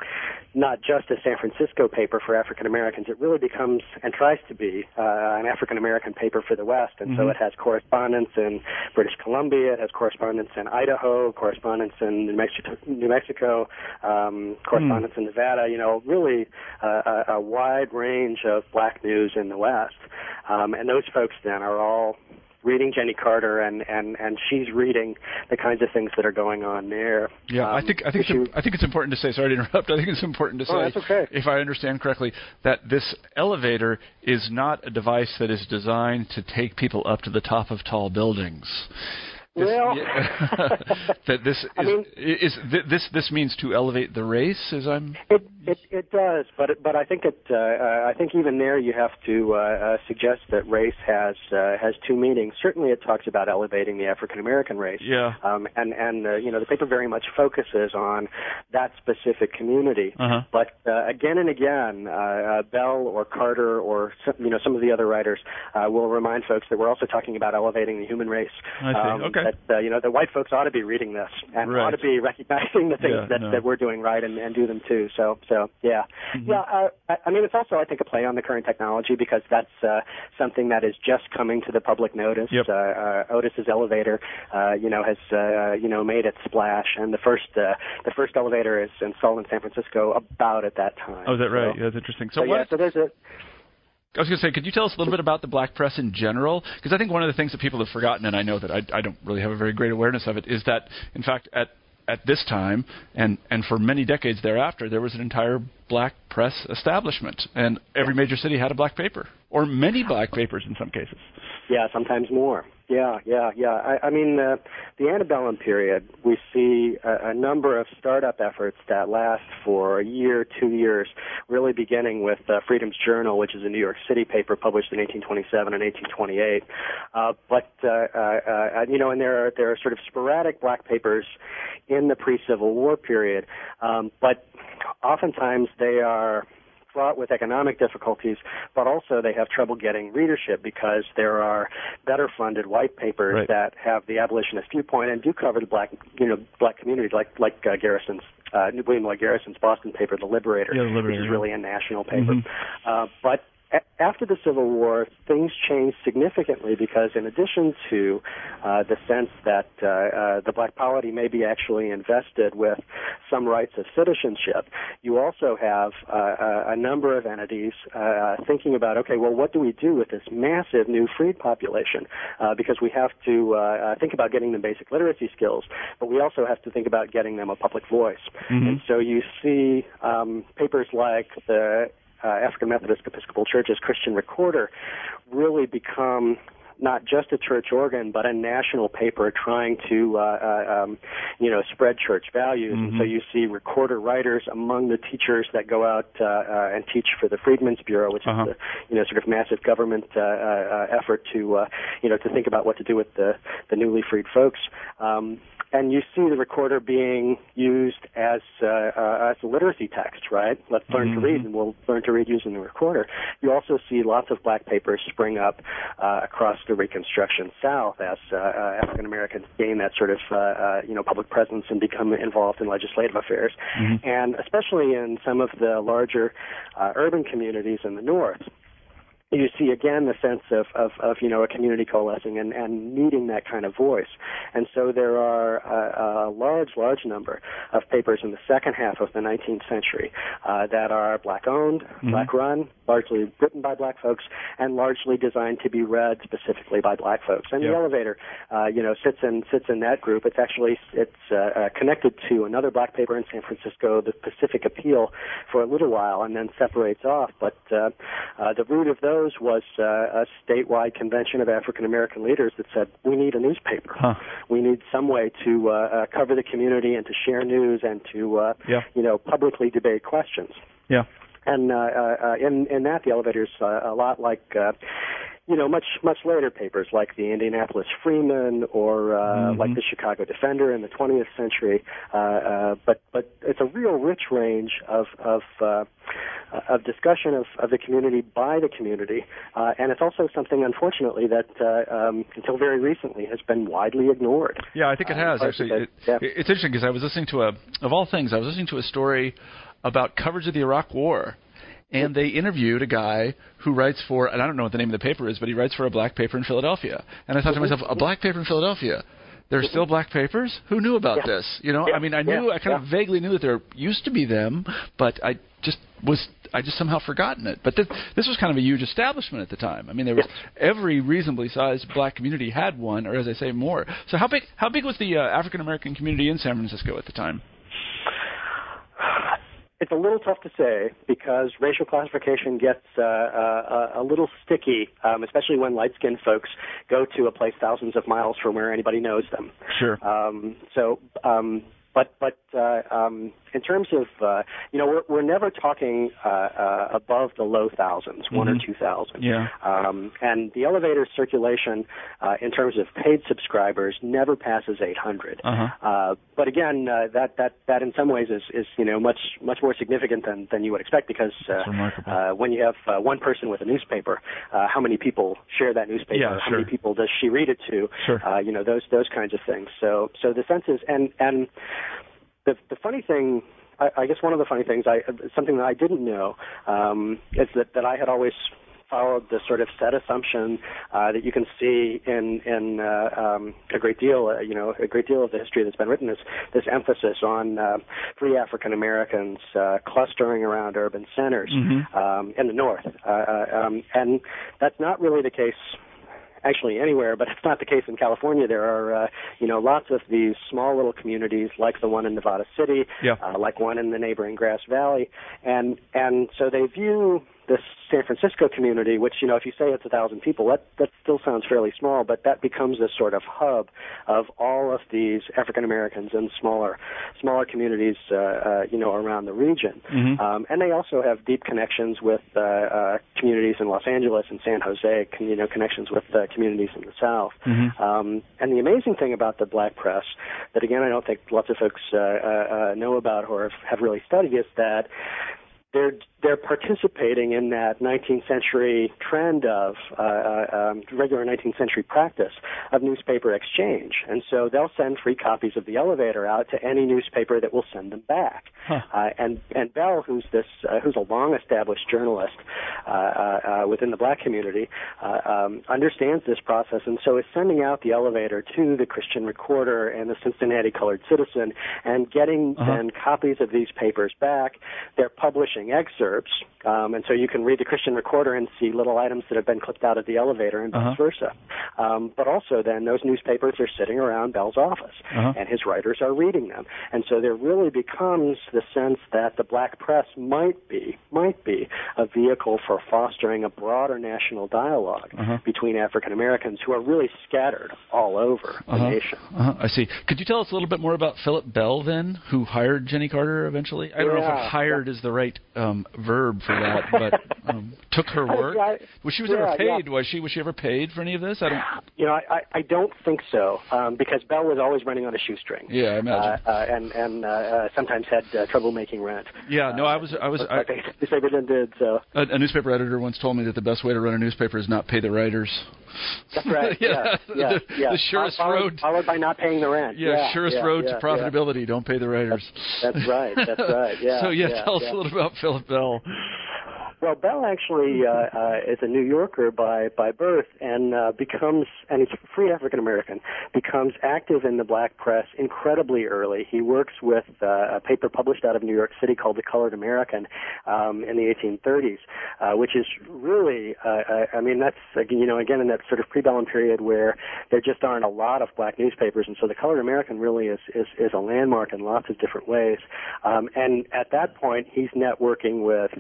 not just a San Francisco paper for African Americans. It really becomes and tries to be uh, an African American paper for the West. And mm-hmm. so it has correspondence in British Columbia, it has correspondence in Idaho, correspondence in New Mexico, New Mexico um, correspondence mm. in Nevada. You know, really uh, a, a wide range of black news in the West. Um, and those folks then are all reading Jennie Carter, and and and she's reading the kinds of things that are going on there. Yeah, um, I think I think it's, I think it's important to say. Sorry to interrupt. I think it's important to oh, say, that's okay. if I understand correctly, that this elevator is not a device that is designed to take people up to the top of tall buildings. This, well, that this is, I mean, is, this this means to elevate the race, as I'm. It it, it does, but it, but I think it uh, I think even there you have to uh, uh, suggest that race has uh, has two meanings. Certainly, it talks about elevating the African American race. Yeah. Um, and and uh, you know the paper very much focuses on that specific community. Uh-huh. But uh, again and again, uh, uh, Bell or Carter or some, you know some of the other writers uh, will remind folks that we're also talking about elevating the human race. I see. Um, okay that uh, you know the white folks ought to be reading this and right. ought to be recognizing the things yeah, that, no. that we're doing right and, and do them too. So so yeah mm-hmm. yeah. Uh, I, I mean it's also I think a play on the current technology because that's uh, something that is just coming to the public notice. Yep. Uh, uh, Otis's elevator, uh, you know, has uh, you know made its splash, and the first uh, the first elevator is installed in San Francisco about at that time. Oh, is that right? So, yeah, that's interesting. So, so what? Yeah, so there's a I was going to say, could you tell us a little bit about the black press in general? Because I think one of the things that people have forgotten, and I know that I, I don't really have a very great awareness of it, is that in fact at at this time and and for many decades thereafter, there was an entire black press establishment, and every major city had a black paper or many black papers in some cases. Yeah, sometimes more. Yeah, yeah, yeah. I, I mean, uh, the antebellum period, we see a, a number of startup efforts that last for a year, two years, really beginning with uh, Freedom's Journal, which is a New York City paper published in 1827 and 1828. Uh, but uh, uh, uh, you know, and there are there are sort of sporadic black papers in the pre-Civil War period, um, but oftentimes they are fraught with economic difficulties, but also they have trouble getting readership because there are better funded white papers Right. that have the abolitionist viewpoint and do cover the black, you know, black community, like like uh, Garrison's. Uh, New William Lloyd Garrison's Boston paper, The Liberator, Yeah, The Liberator, which is really a national paper. Mhm. Uh, but a- after the Civil War, things changed significantly because, in addition to uh, the sense that uh, uh, the black polity may be actually invested with some rights of citizenship, you also have uh, uh, a number of entities uh, thinking about, okay, well, what do we do with this massive new freed population? Uh, because we have to think about getting them basic literacy skills, but we also have to think about getting them a public voice. Mhm. And so you see um, papers like the uh, African Methodist Episcopal Church's Christian Recorder really become not just a church organ, but a national paper trying to, uh, uh, um, you know, spread church values. And so Mhm. you see recorder writers among the teachers that go out uh, uh, and teach for the Freedmen's Bureau, which Uh-huh. is the, you know, sort of massive government uh, uh, uh, effort to, uh, you know, to think about what to do with the the newly freed folks. Um, and you see the recorder being used as uh, uh, as a literacy text, right? Let's learn to Mhm. read, and we'll learn to read using the recorder. You also see lots of black papers spring up uh, across the Reconstruction South as uh, uh, African Americans gain that sort of uh, uh, you know public presence and become involved in legislative affairs, Mhm. and especially in some of the larger uh, urban communities in the North you see again the sense of, of, of you know a community coalescing and, and needing that kind of voice. And so there are a, a large, large number of papers in the second half of the 19th century uh, that are black owned, Mhm. black run, largely written by black folks, and largely designed to be read specifically by black folks. And Yeah. the elevator, uh, you know, sits in sits in that group. It's actually it's uh, uh, connected to another black paper in San Francisco, the Pacific Appeal, for a little while, and then separates off. But uh, uh, the root of those was uh, a statewide convention of African American leaders that said we need a newspaper. Huh. We need some way to uh, uh, cover the community and to share news and to uh, Yeah. you know publicly debate questions. Yeah. And uh, uh, uh, in in that, the elevator's uh, a lot like. Uh, you know, much much later papers like the Indianapolis Freeman or uh, Mhm. like the Chicago Defender in the 20th century. Uh, uh, but but it's a real rich range of of uh, of discussion of, of the community by the community, uh, and it's also something, unfortunately, that uh, um, until very recently has been widely ignored. Yeah, I think it Uh, has actually. It, yeah. It's interesting because I was listening to a, of all things, I was listening to a story about coverage of the Iraq War, and they interviewed a guy who writes for, and I don't know what the name of the paper is, but he writes for a black paper in Philadelphia. And I thought to myself, a black paper in Philadelphia. There's still black papers. Who knew about Yeah. this? You know, Yeah. I mean, I knew, Yeah. I kind of vaguely knew that there used to be them, but I just was, I just somehow forgotten it. But this, this was kind of a huge establishment at the time. I mean, there was every reasonably sized black community had one, or as I say, more. So how big, how big was the uh, African American community in San Francisco at the time? It's a little tough to say because racial classification gets uh, uh, a little sticky, um, especially when light-skinned folks go to a place thousands of miles from where anybody knows them. Sure. Um, so, um, but but uh, um, in terms of uh, you know we're we're never talking uh, uh, above the low 1000s one or Mhm. two thousand. Yeah. Um, and the elevator circulation uh, in terms of paid subscribers never passes 800. Uh-huh. Uh, but again, uh, that that that in some ways is is you know much much more significant than than you would expect because uh, uh, when you have uh, one person with a newspaper, uh, how many people share that newspaper? Yeah, how sure. many people does she read it to? Sure. Uh, you know those those kinds of things. So so the sense is and and the the funny thing. I, I guess one of the funny things, I something that I didn't know, um, is that, that I had always followed the sort of set assumption uh, that you can see in in uh, um, a great deal, uh, you know, a great deal of the history that's been written. Is this emphasis on uh, free African Americans uh, clustering around urban centers Mhm. um, in the North, uh, uh, um, and that's not really the case actually anywhere, but it's not the case in California. There are, uh, you know, lots of these small little communities like the one in Nevada City, Yeah. uh, like one in the neighboring Grass Valley, and and so they view this San Francisco community, which you know, if you say it's a thousand people, that that still sounds fairly small, but that becomes this sort of hub of all of these African Americans in smaller smaller communities, uh, uh, you know, around the region. Mm-hmm. Um, and they also have deep connections with uh, uh, communities in Los Angeles and San Jose, you know, connections with uh, communities in the South. Mm-hmm. Um, and the amazing thing about the Black press, that again I don't think lots of folks uh, uh, uh know about or have, have really studied, is that they're they're participating in that 19th century trend of uh, uh, um, regular 19th century practice of newspaper exchange, and so they'll send free copies of the elevator out to any newspaper that will send them back. Huh. Uh, and and Bell, who's this uh, who's a long established journalist uh, uh, within the black community, um, understands this process, and so is sending out the elevator to the Christian Recorder and the Cincinnati Colored Citizen, and getting uh-huh. then copies of these papers back. They're publishing excerpts excerpts, um, and so you can read the Christian Recorder and see little items that have been clipped out of the elevator and uh-huh. vice versa. Um, but also, then those newspapers are sitting around Bell's office, uh-huh. and his writers are reading them, and so there really becomes the sense that the black press might be might be a vehicle for fostering a broader national dialog uh-huh. between African Americans who are really scattered all over the uh-huh. nation. Uh-huh. I see. Could you tell us a little bit more about Philip Bell then, who hired Jennie Carter eventually? I don't yeah. know if hired is the right um, verb for that, but um, took her work. Was she was yeah, ever paid? Yeah. Was she was she ever paid for any of this? I don't. You know, I I don't think so, um, because Bell was always running on a shoestring. Yeah, I imagine. Uh, uh, and and uh, uh, sometimes had uh, trouble making rent. Yeah, no, I was I was. I, they, they did so. A, a newspaper editor once told me that the best way to run a newspaper is not pay the writers. That's right. yeah, yeah, the, yeah. the surest followed, road. Followed by not paying the rent. Yeah, surest road to profitability. Don't pay the writers. That's, that's right. That's right. Yeah. so yeah, tell us a little about Philip Bell hill. Well, Bell actually uh, uh, is a New Yorker by by birth, and uh, becomes and he's free African American. Becomes active in the black press incredibly early. He works with uh, a paper published out of New York City called The Colored American um, in the 1830s, uh, which is really, uh, I mean, that's you know again in that sort of prebellum period where there just aren't a lot of black newspapers, and so The Colored American really is is, is a landmark in lots of different ways. Um, and at that point, he's networking with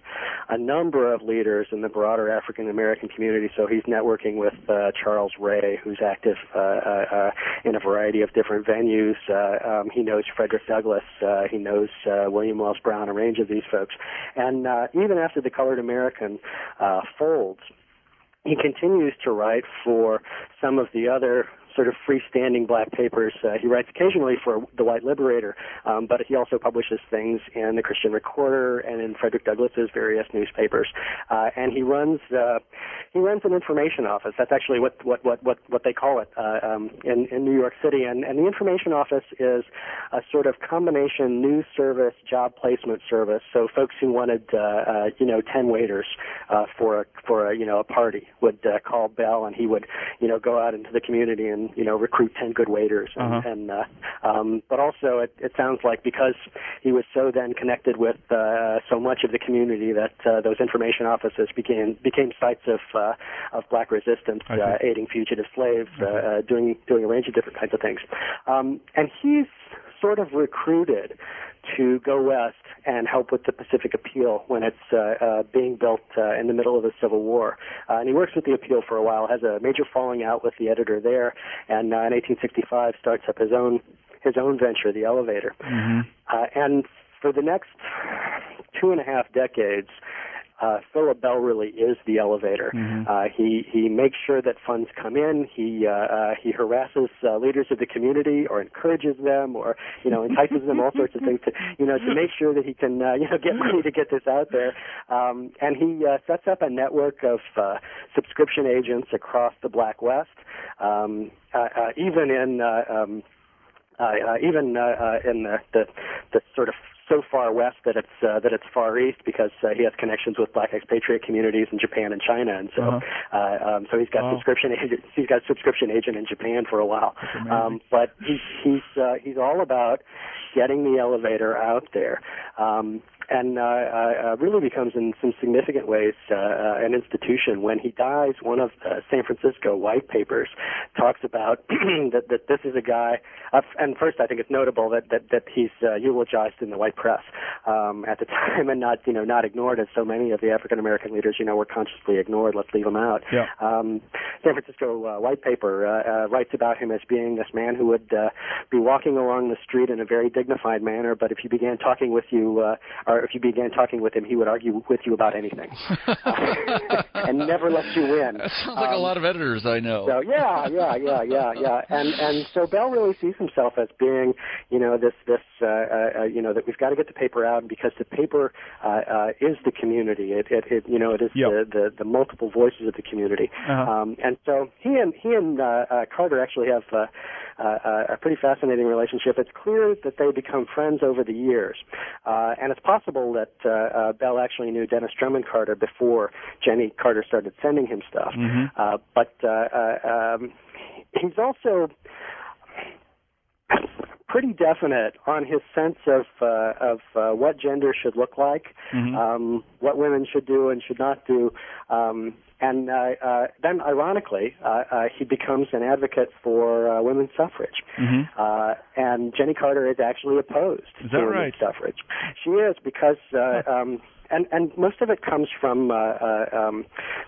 a number number of leaders in the broader African American community. So he's networking with uh, Charles Ray, who's active uh, uh, uh, in a variety of different venues. Uh, um, he knows Frederick Douglass. Uh, he knows William Wells Brown, a range of these folks. And even after the Colored American folds, he continues to write for some of the other sort of freestanding black papers. Uh, he writes occasionally for the White Liberator, um, but he also publishes things in the Christian Recorder and in Frederick Douglass's various newspapers. Uh, and he runs uh, he runs an information office. That's actually what what what what, what they call it uh, um, in in New York City. And and the information office is a sort of combination news service job placement service. So folks who wanted uh, uh, you know ten waiters uh, for a, for a you know a party would uh, call Bell, and he would you know go out into the community and you know recruit ten good waiters and, uh-huh. and uh, um, but also it, it sounds like because he was so then connected with uh, so much of the community that uh, those information offices became became sites of uh, of black resistance, uh, aiding fugitive slaves, uh, uh, doing doing a range of different kinds of things, um, and he's sort of recruited to go west and help with the Pacific Appeal when it's uh, uh, being built uh, in the middle of the Civil War. Uh, and he works with the Appeal for a while, has a major falling out with the editor there, and uh, in 1865 starts up his own his own venture, the Elevator. Mm-hmm. Uh, and for the next two and a half decades, uh, Philip Bell really is the elevator. Mm-hmm. Uh, he he makes sure that funds come in. He uh, uh, he harasses uh, leaders of the community or encourages them or you know entices them all sorts of things to you know to make sure that he can uh, you know get money to get this out there. Um, and he uh, sets up a network of uh, subscription agents across the Black West, um, uh, uh, even in. Uh, um, uh, uh, even uh, uh, in the, the the sort of so far west that it's uh, that it's far east because uh, he has connections with black expatriate communities in Japan and China, and so uh-huh. uh, um, so he's got wow. subscription agent he's got subscription agent in Japan for a while. Um, but he's he's uh, he's all about getting the elevator out there. Um, and uh, uh, really becomes in some significant ways uh, uh, an institution. When he dies, one of the San Francisco white papers talks about that, that this is a guy. Uh, and first, I think it's notable that that, that he's uh, eulogized in the white press um, at the time, and not you know not ignored as so many of the African American leaders you know were consciously ignored. Let's leave him out. Yeah. Um, San Francisco uh, white paper uh, uh, writes about him as being this man who would uh, be walking along the street in a very dignified manner, but if you began talking with you uh, or if you began talking with him, he would argue with you about anything and never let you win. That sounds like um, a lot of editors I know. So yeah, yeah, yeah, yeah, yeah, and and so Bell really sees himself as being, you know, this this, uh, uh, you know, that we've got to get the paper out because the paper uh, uh, is the community. It, it, it you know, it is yep. the, the the multiple voices of the community. Uh-huh. Um, and so he and he and uh, uh, Carter actually have. Uh, uh, a pretty fascinating relationship. It's clear that they become friends over the years, uh, and it's possible that uh, uh, Bell actually knew Dennis Drummond Carter before Jennie Carter started sending him stuff. Mm-hmm. Uh, but uh, uh, um, he's also pretty definite on his sense of uh, of uh, what gender should look like, Mhm. um, what women should do and should not do, um, and uh, uh, then ironically, uh, uh, he becomes an advocate for uh, women's suffrage. Mhm. Uh, and Jennie Carter is actually opposed Is to that women's suffrage. She is because. Uh, um, and, and most of it comes from uh, uh, um,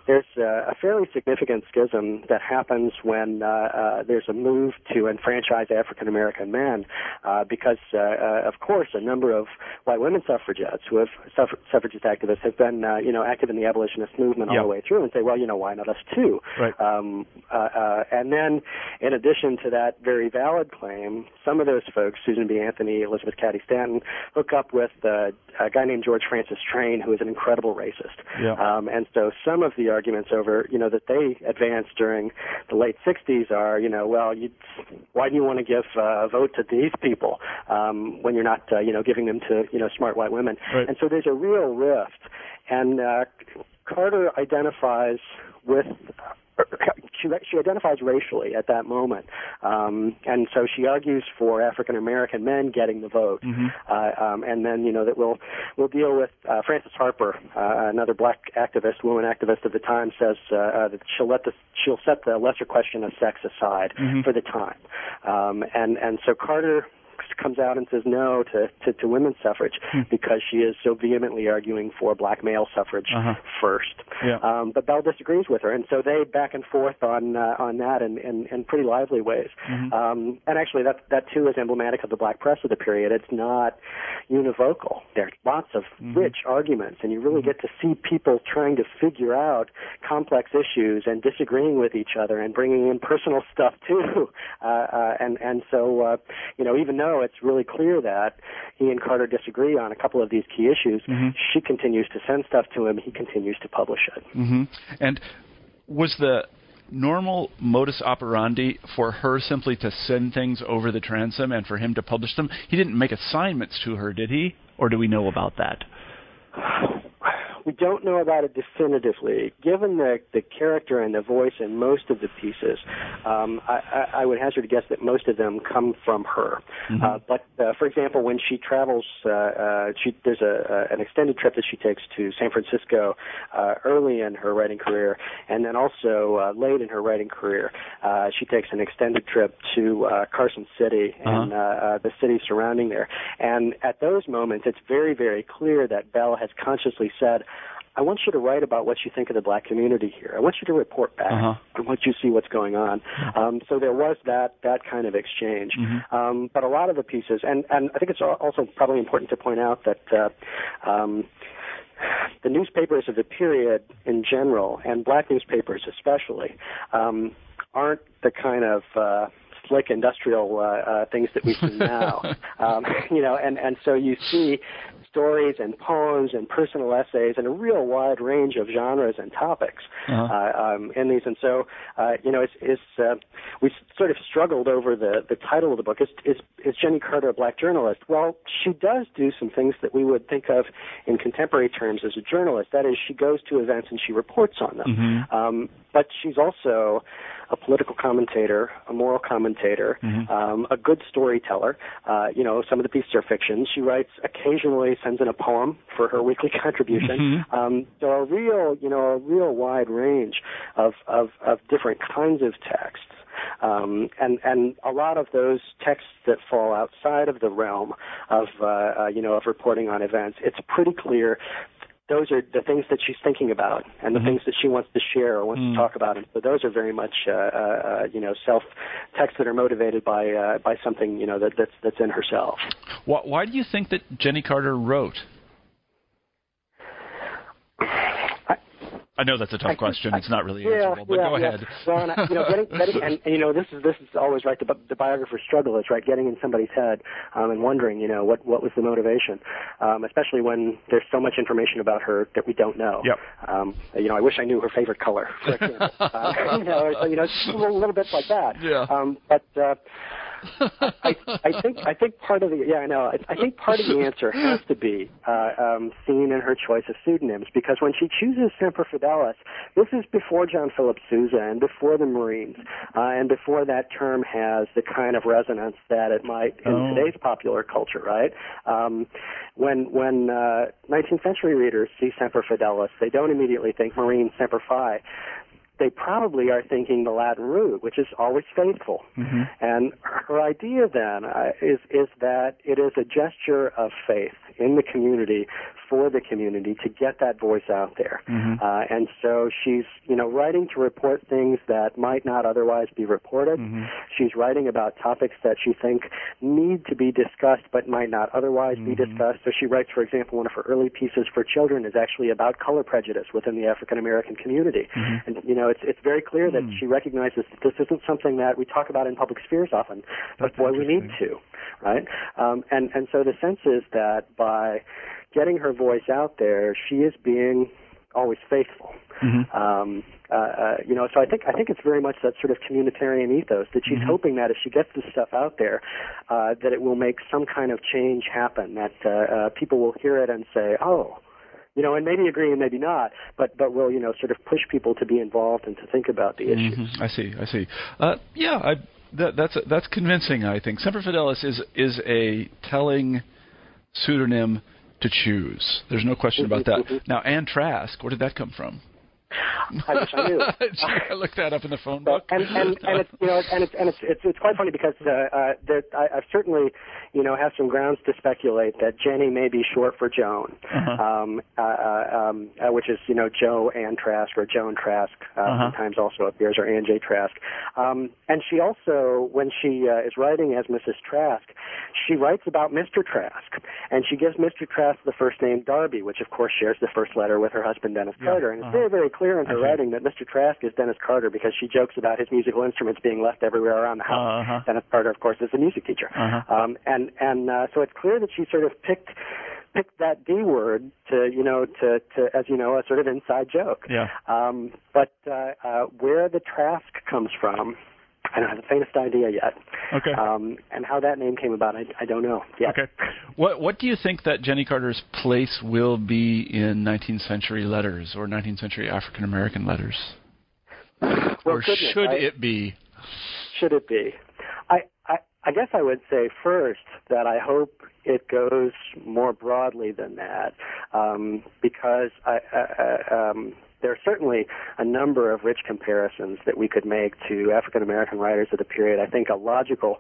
there's uh, a fairly significant schism that happens when uh, uh, there's a move to enfranchise African American men, uh, because uh, uh, of course a number of white women suffragettes who have suffra- suffragist activists have been uh, you know active in the abolitionist movement all the way through and say well you know why not us too Right. um, uh, uh, and then, in addition to that very valid claim, some of those folks, Susan B. Anthony, Elizabeth Cady Stanton, hook up with uh, a guy named George Francis Train, who is an incredible racist. Yeah. Um, and so some of the arguments over, you know, that they advanced during the late 60s are, you know, well, you, why do you want to give uh, a vote to these people um, when you're not, uh, you know, giving them to, you know, smart white women? Right. And so there's a real rift. And uh, Carter identifies with she, she identifies racially at that moment, um, and so she argues for African American men getting the vote, Mhm. uh, um, and then you know that we'll we'll deal with uh, Frances Harper, uh, another black activist, woman activist of the time, says uh, uh, that she'll let the she'll set the lesser question of sex aside Mhm. for the time, um, and and so Carter comes out and says no to, to, to women's suffrage Hmm. because she is so vehemently arguing for black male suffrage Uh-huh. first. Yeah. Um, but Bell disagrees with her, and so they back and forth on uh, on that in, in, in pretty lively ways. Mhm. Um, and actually, that that too is emblematic of the black press of the period. It's not univocal. There's lots of Mhm. rich arguments, and you really get to see people trying to figure out complex issues and disagreeing with each other and bringing in personal stuff too. Uh, uh, and and so uh, you know, even though it's really clear that he and Carter disagree on a couple of these key issues, Mhm. she continues to send stuff to him. He continues to publish it. hmm And was the normal modus operandi for her simply to send things over the transom and for him to publish them? He didn't make assignments to her, did he? Or do we know about that? We don't know about it definitively. Given the the character and the voice in most of the pieces, um, I, I, I would hazard a guess that most of them come from her. Mhm. Uh, but uh, for example, when she travels, uh, uh, she, there's a, an extended trip that she takes to San Francisco uh, early in her writing career, and then also uh, late in her writing career, uh, she takes an extended trip to uh, Carson City and uh, uh, the city surrounding there. And at those moments, it's very, very clear that Bell has consciously said. I want you to write about what you think of the black community here. I want you to report back. Uh-huh. I want you to see what's going on. Um, so there was that that kind of exchange. Mhm. Um, but a lot of the pieces, and and I think it's also probably important to point out that. Uh, um, the newspapers of the period in general, and black newspapers especially, um, aren't the kind of uh, slick industrial uh, uh, things that we see now. um, you know, and and so you see stories and poems and personal essays and a real wide range of genres and topics uh-huh. uh, um, in these. And so, uh, you know, it's, it's uh, we sort of struggled over the the title of the book. Is, is is Jennie Carter a black journalist? Well, she does do some things that we would think of in contemporary terms as a journalist. That is, she goes to events and she reports on them. Mm-hmm. Um, but she's also a political commentator, a moral commentator, mm-hmm. um, a good storyteller. Uh, you know, some of the pieces are fiction. She writes occasionally, sends in a poem for her weekly contribution. Mm-hmm. Um, so a real, you know, a real wide range of of, of different kinds of texts. Um, and and a lot of those texts that fall outside of the realm of uh, uh, you know of reporting on events, it's pretty clear those are the things that she's thinking about and the mm-hmm. things that she wants to share or wants mm. to talk about. And so those are very much, uh, uh, you know, self texts that are motivated by uh, by something, you know, that, that's that's in herself. Why, why do you think that Jennie Carter wrote? I know that's a tough question. It's not really yeah, answerable, but yeah, go yeah. ahead. Well, and, you know, getting, getting and, and, you know, this is this is always right. The, the biographer's struggle is right. Getting in somebody's head um, and wondering, you know, what what was the motivation, um, especially when there's so much information about her that we don't know. Yep. Um, you know, I wish I knew her favorite color, for example. uh, you know, so, you know, little, little bits like that. Yeah. Um, but. Uh, I, I think I think part of the yeah I know I, I think part of the answer has to be uh, um, seen in her choice of pseudonyms because when she chooses Semper Fidelis, this is before John Philip Sousa and before the Marines uh, and before that term has the kind of resonance that it might in oh. today's popular culture, right? Um, when when uh, 19th century readers see Semper Fidelis, they don't immediately think Marine Semper Fi they probably are thinking the Latin root, which is always faithful. Mm-hmm. And her idea then uh, is is that it is a gesture of faith in the community for the community to get that voice out there. Mm-hmm. Uh, and so she's, you know, writing to report things that might not otherwise be reported. Mm-hmm. She's writing about topics that she thinks need to be discussed but might not otherwise mm-hmm. be discussed. So she writes, for example, one of her early pieces for children is actually about color prejudice within the African American community. Mm-hmm. And, you know, it's, it's very clear that mm. she recognizes that this isn't something that we talk about in public spheres often, but boy, we need to, right? Um, and, and so the sense is that by getting her voice out there, she is being always faithful. Mm-hmm. Um, uh, uh, you know, so I think I think it's very much that sort of communitarian ethos that she's mm-hmm. hoping that if she gets this stuff out there, uh, that it will make some kind of change happen. That uh, uh, people will hear it and say, "Oh, you know, and maybe agree and maybe not, but but will you know sort of push people to be involved and to think about the issue. Mm-hmm. I see, I see. Uh, yeah, I, that, that's that's convincing. I think Semper Fidelis is is a telling pseudonym to choose. There's no question about that. Now, Ann Trask, where did that come from? I wish I knew. I looked that up in the phone book. and and and it's you know and it's and it's it's, it's quite funny because uh, uh, there, I, I've certainly you know have some grounds to speculate that Jennie may be short for Joan, uh-huh. um, uh, uh, um, uh, which is you know Joe Ann Trask or Joan Trask. Uh, uh-huh. Sometimes also appears or Ann J Trask. Um, and she also when she uh, is writing as Mrs. Trask, she writes about Mr. Trask, and she gives Mr. Trask the first name Darby, which of course shares the first letter with her husband Dennis yeah. Carter, and uh-huh. it's very very clear in her okay. writing that Mr. Trask is Dennis Carter because she jokes about his musical instruments being left everywhere around the house. Uh-huh. Dennis Carter, of course, is a music teacher, uh-huh. um, and and uh, so it's clear that she sort of picked picked that D word to you know to to as you know a sort of inside joke. Yeah. Um, but uh, uh, where the Trask comes from I don't have the faintest idea yet. Okay. Um, and how that name came about, I, I don't know yet. Okay. What What do you think that Jennie Carter's place will be in 19th century letters or 19th century African American letters? well, or goodness, should I, it be? Should it be? I, I I guess I would say first that I hope it goes more broadly than that, um, because I, I, um, there are certainly a number of rich comparisons that we could make to African American writers of the period. I think a logical,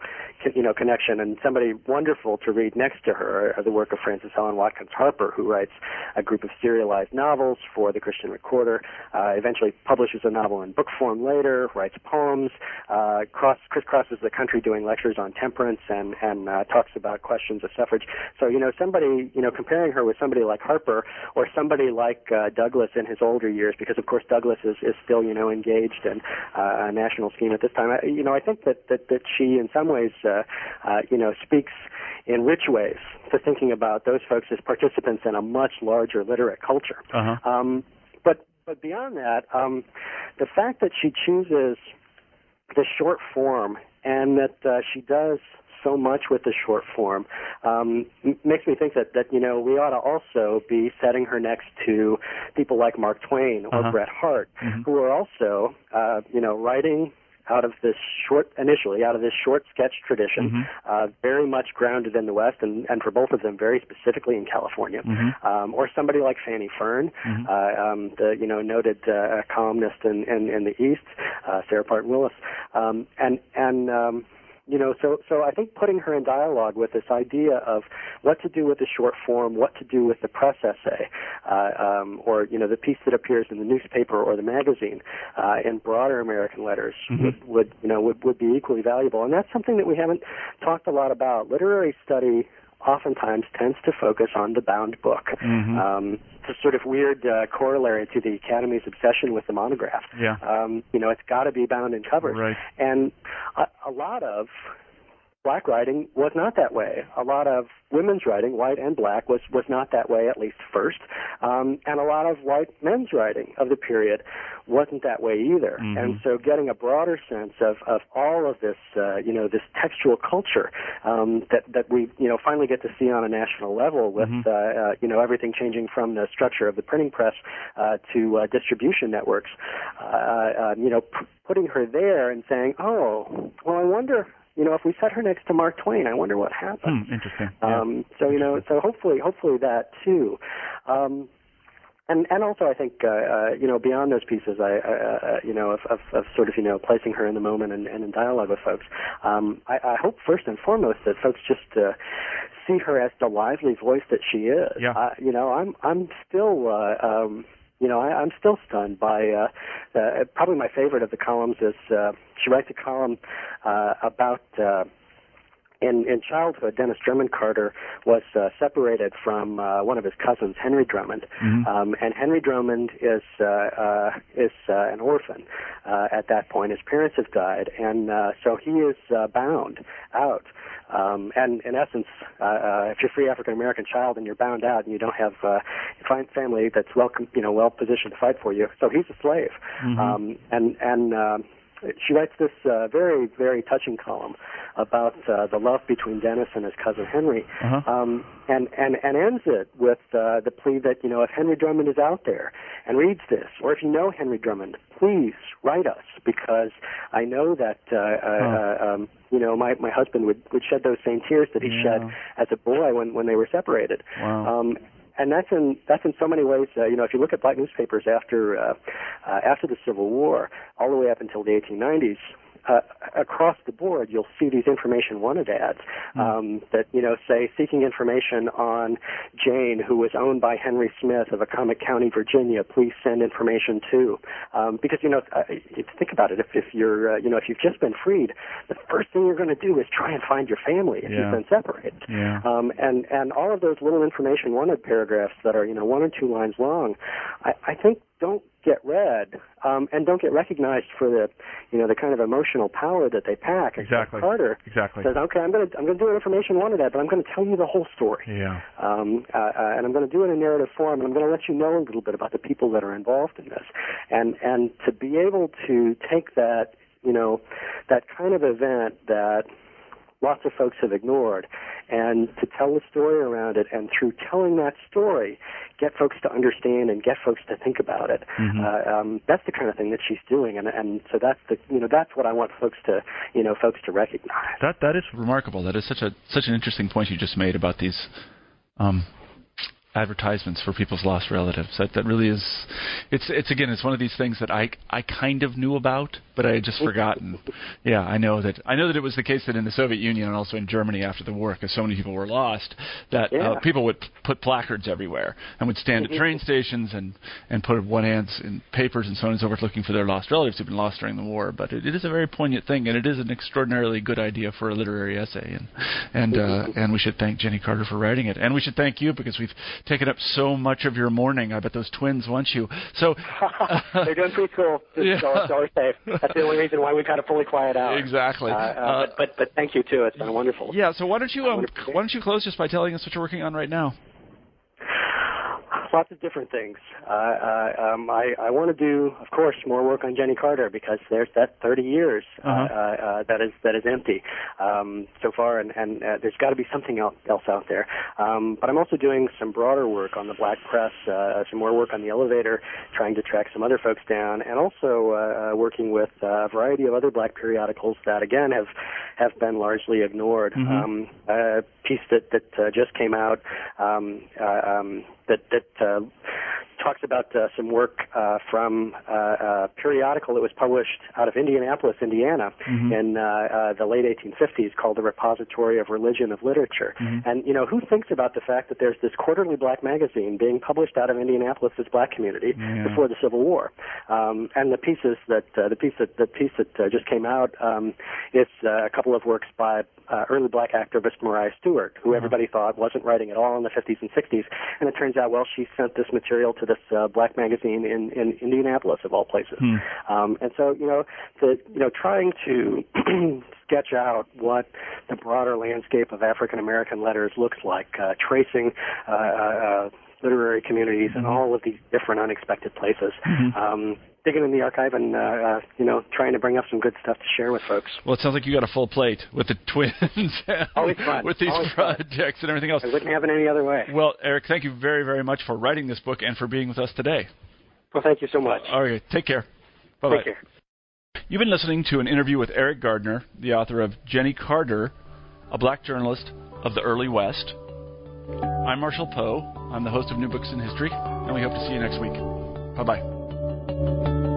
you know, connection and somebody wonderful to read next to her are the work of Frances Ellen Watkins Harper, who writes a group of serialized novels for the Christian Recorder. Uh, eventually publishes a novel in book form later, writes poems, uh, cross, crisscrosses the country doing lectures on temperance and and uh, talks about questions of suffrage. So you know, somebody you know comparing her with somebody like Harper or somebody like uh, Douglass in his older years, because of course Douglass is, is still you know engaged in uh, a national scheme at this time. I, you know, I think that that, that she in some ways uh, uh, you know speaks in rich ways to thinking about those folks as participants in a much larger literate culture. Uh-huh. Um, but but beyond that, um, the fact that she chooses the short form and that uh, she does so much with the short form um, m- makes me think that that you know we ought to also be setting her next to people like Mark Twain or Uh-huh. Bret Harte, Mhm. who are also uh, you know writing out of this short initially out of this short sketch tradition, Mhm. uh, very much grounded in the West, and, and for both of them, very specifically in California. Mhm. Um, or somebody like Fanny Fern, Mhm. uh, um, the you know noted uh, columnist in, in, in the East, uh, Sarah Parton Willis, um, and and um, you know so so I think putting her in dialogue with this idea of what to do with the short form, what to do with the press essay, uh, um, or you know the piece that appears in the newspaper or the magazine, uh, in broader American letters Mhm. would, would you know would would be equally valuable, and that's something that we haven't talked a lot about. Literary study oftentimes tends to focus on the bound book. Mhm. Um, it's a sort of weird uh, corollary to the Academy's obsession with the monograph. Yeah. Um, you know, it's got to be bound and covered. Right. And a, a lot of black writing was not that way. A lot of women's writing, white and black, was was not that way at least first. Um, and a lot of white men's writing of the period wasn't that way either. Mhm. And so, getting a broader sense of of all of this, uh, you know, this textual culture um, that that we you know finally get to see on a national level with Mhm. uh, uh, you know everything changing from the structure of the printing press uh, to uh, distribution networks. Uh, uh, you know, p- putting her there and saying, oh, well, I wonder. You know, if we set her next to Mark Twain, I wonder what happens. Hmm, interesting. Yeah. Um, so you know, so hopefully, hopefully that too. Um, and and also, I think uh, uh, you know beyond those pieces, I uh, uh, you know of, of, of sort of you know placing her in the moment and, and in dialogue with folks. Um, I, I hope first and foremost that folks just uh, see her as the lively voice that she is. Yeah. You know, I'm I'm still. Uh, um, you know, I, I'm still stunned by uh, uh, probably my favorite of the columns is uh, she writes a column uh, about uh, in in childhood, Dennis Drummond Carter was uh, separated from uh, one of his cousins, Henry Drummond, Mhm. um, and Henry Drummond is uh, uh, is uh, an orphan uh, at that point. His parents have died, and uh, so he is uh, bound out. Um, and in essence, uh, uh, if you're a free African American child and you're bound out and you don't have uh, a fine family that's well, you know, well positioned to fight for you, so he's a slave. Mhm. Um, and and um, she writes this uh, very very touching column about uh, the love between Dennis and his cousin Henry, Uh-huh. um, and and and ends it with uh, the plea that you know if Henry Drummond is out there and reads this, or if you know Henry Drummond, please write us because I know that uh, uh, uh, um, you know my my husband would would shed those same tears that he Yeah. shed as a boy when when they were separated. Wow. Um, and that's in that's in so many ways. Uh, you know, if you look at black newspapers after uh, uh, after the Civil War, all the way up until the 1890s, uh, across the board, you'll see these information wanted ads um, that you know say seeking information on Jane, who was owned by Henry Smith of Accomack County, Virginia. Please send information to um, because you know uh, you think about it. If, if you're uh, you know if you've just been freed, the first thing you're going to do is try and find your family if Yeah. you've been separated. Yeah. Um, and and all of those little information wanted paragraphs that are you know one or two lines long, I, I think don't get read um, and don't get recognized for the you know the kind of emotional power that they pack. Exactly. Carter Exactly. says, okay, I'm going to I'm going to do an information one of that, but I'm going to tell you the whole story. Yeah. Um, uh, uh, and I'm going to do it in narrative form, and I'm going to let you know a little bit about the people that are involved in this, and and to be able to take that, you know, that kind of event that lots of folks have ignored, and to tell the story around it, and through telling that story, get folks to understand and get folks to think about it. Mhm. Uh, um, that's the kind of thing that she's doing, and and so that's the you know that's what I want folks to you know folks to recognize. That that is remarkable. That is such a such an interesting point you just made about these um, advertisements for people's lost relatives. That that really is. It's it's again it's one of these things that I I kind of knew about, but I had just forgotten. Yeah, I know that I know that it was the case that in the Soviet Union and also in Germany after the war, because so many people were lost, that Yeah. uh, people would put placards everywhere and would stand at train stations and and put one hands in papers and so on and so forth looking for their lost relatives who've been lost during the war. But it, it is a very poignant thing, and it is an extraordinarily good idea for a literary essay, and and uh, and we should thank Jennie Carter for writing it, and we should thank you because we've taken up so much of your morning. I bet those twins want you. So they're doing preschool, yeah. so, so safe. That's the only reason why we've got a fully quiet hour. Exactly. Uh, uh, but, but, but thank you too. It's been wonderful. Yeah. So why don't you um, why don't you close just by telling us what you're working on right now? Lots of different things. Uh, uh, um, I, I want to do, of course, more work on Jennie Carter because there's that 30 years uh, uh-huh. uh, uh, that is that is empty um, so far, and, and uh, there's got to be something else, else out there. Um, but I'm also doing some broader work on the Black Press, uh, some more work on the elevator, trying to track some other folks down, and also working with a variety of other Black periodicals that, again, have have been largely ignored. Mm-hmm. Um, a piece that that uh, just came out um, uh, um, that that uh, talks about uh, some work uh, from uh, a periodical that was published out of Indianapolis, Indiana, mm-hmm. in uh, uh, the late 1850s called the Repository of Religion of Literature. Mm-hmm. And you know, who thinks about the fact that there's this quarterly black magazine being published out of Indianapolis's black community yeah. before the Civil War? Um, and the pieces that uh, the piece that the piece that uh, just came out um, is uh, a couple of works by uh, early black activist Maria Stewart, who mm-hmm. everybody thought wasn't writing at all in the 50s and 60s, and it turns out, well, she sent this material to this uh, black magazine in, in Indianapolis, of all places. Hmm. Um, and so, you know, the, you know, trying to sketch out what the broader landscape of African American letters looks like, uh, tracing uh, uh, literary communities mm-hmm. in all of these different unexpected places. Mm-hmm. Um, digging in the archive and uh, uh, you know trying to bring up some good stuff to share with folks. Well, it sounds like you got a full plate with the twins, always fun with these Always projects fun. and everything else. It wouldn't happen any other way. Well, Eric, thank you very very much for writing this book and for being with us today. Well, thank you so much. All right, take care. Bye. Take care. You've been listening to an interview with Eric Gardner, the author of Jennie Carter, a black journalist of the early West. I'm Marshall Poe. I'm the host of New Books in History, and we hope to see you next week. Bye bye. Thank you.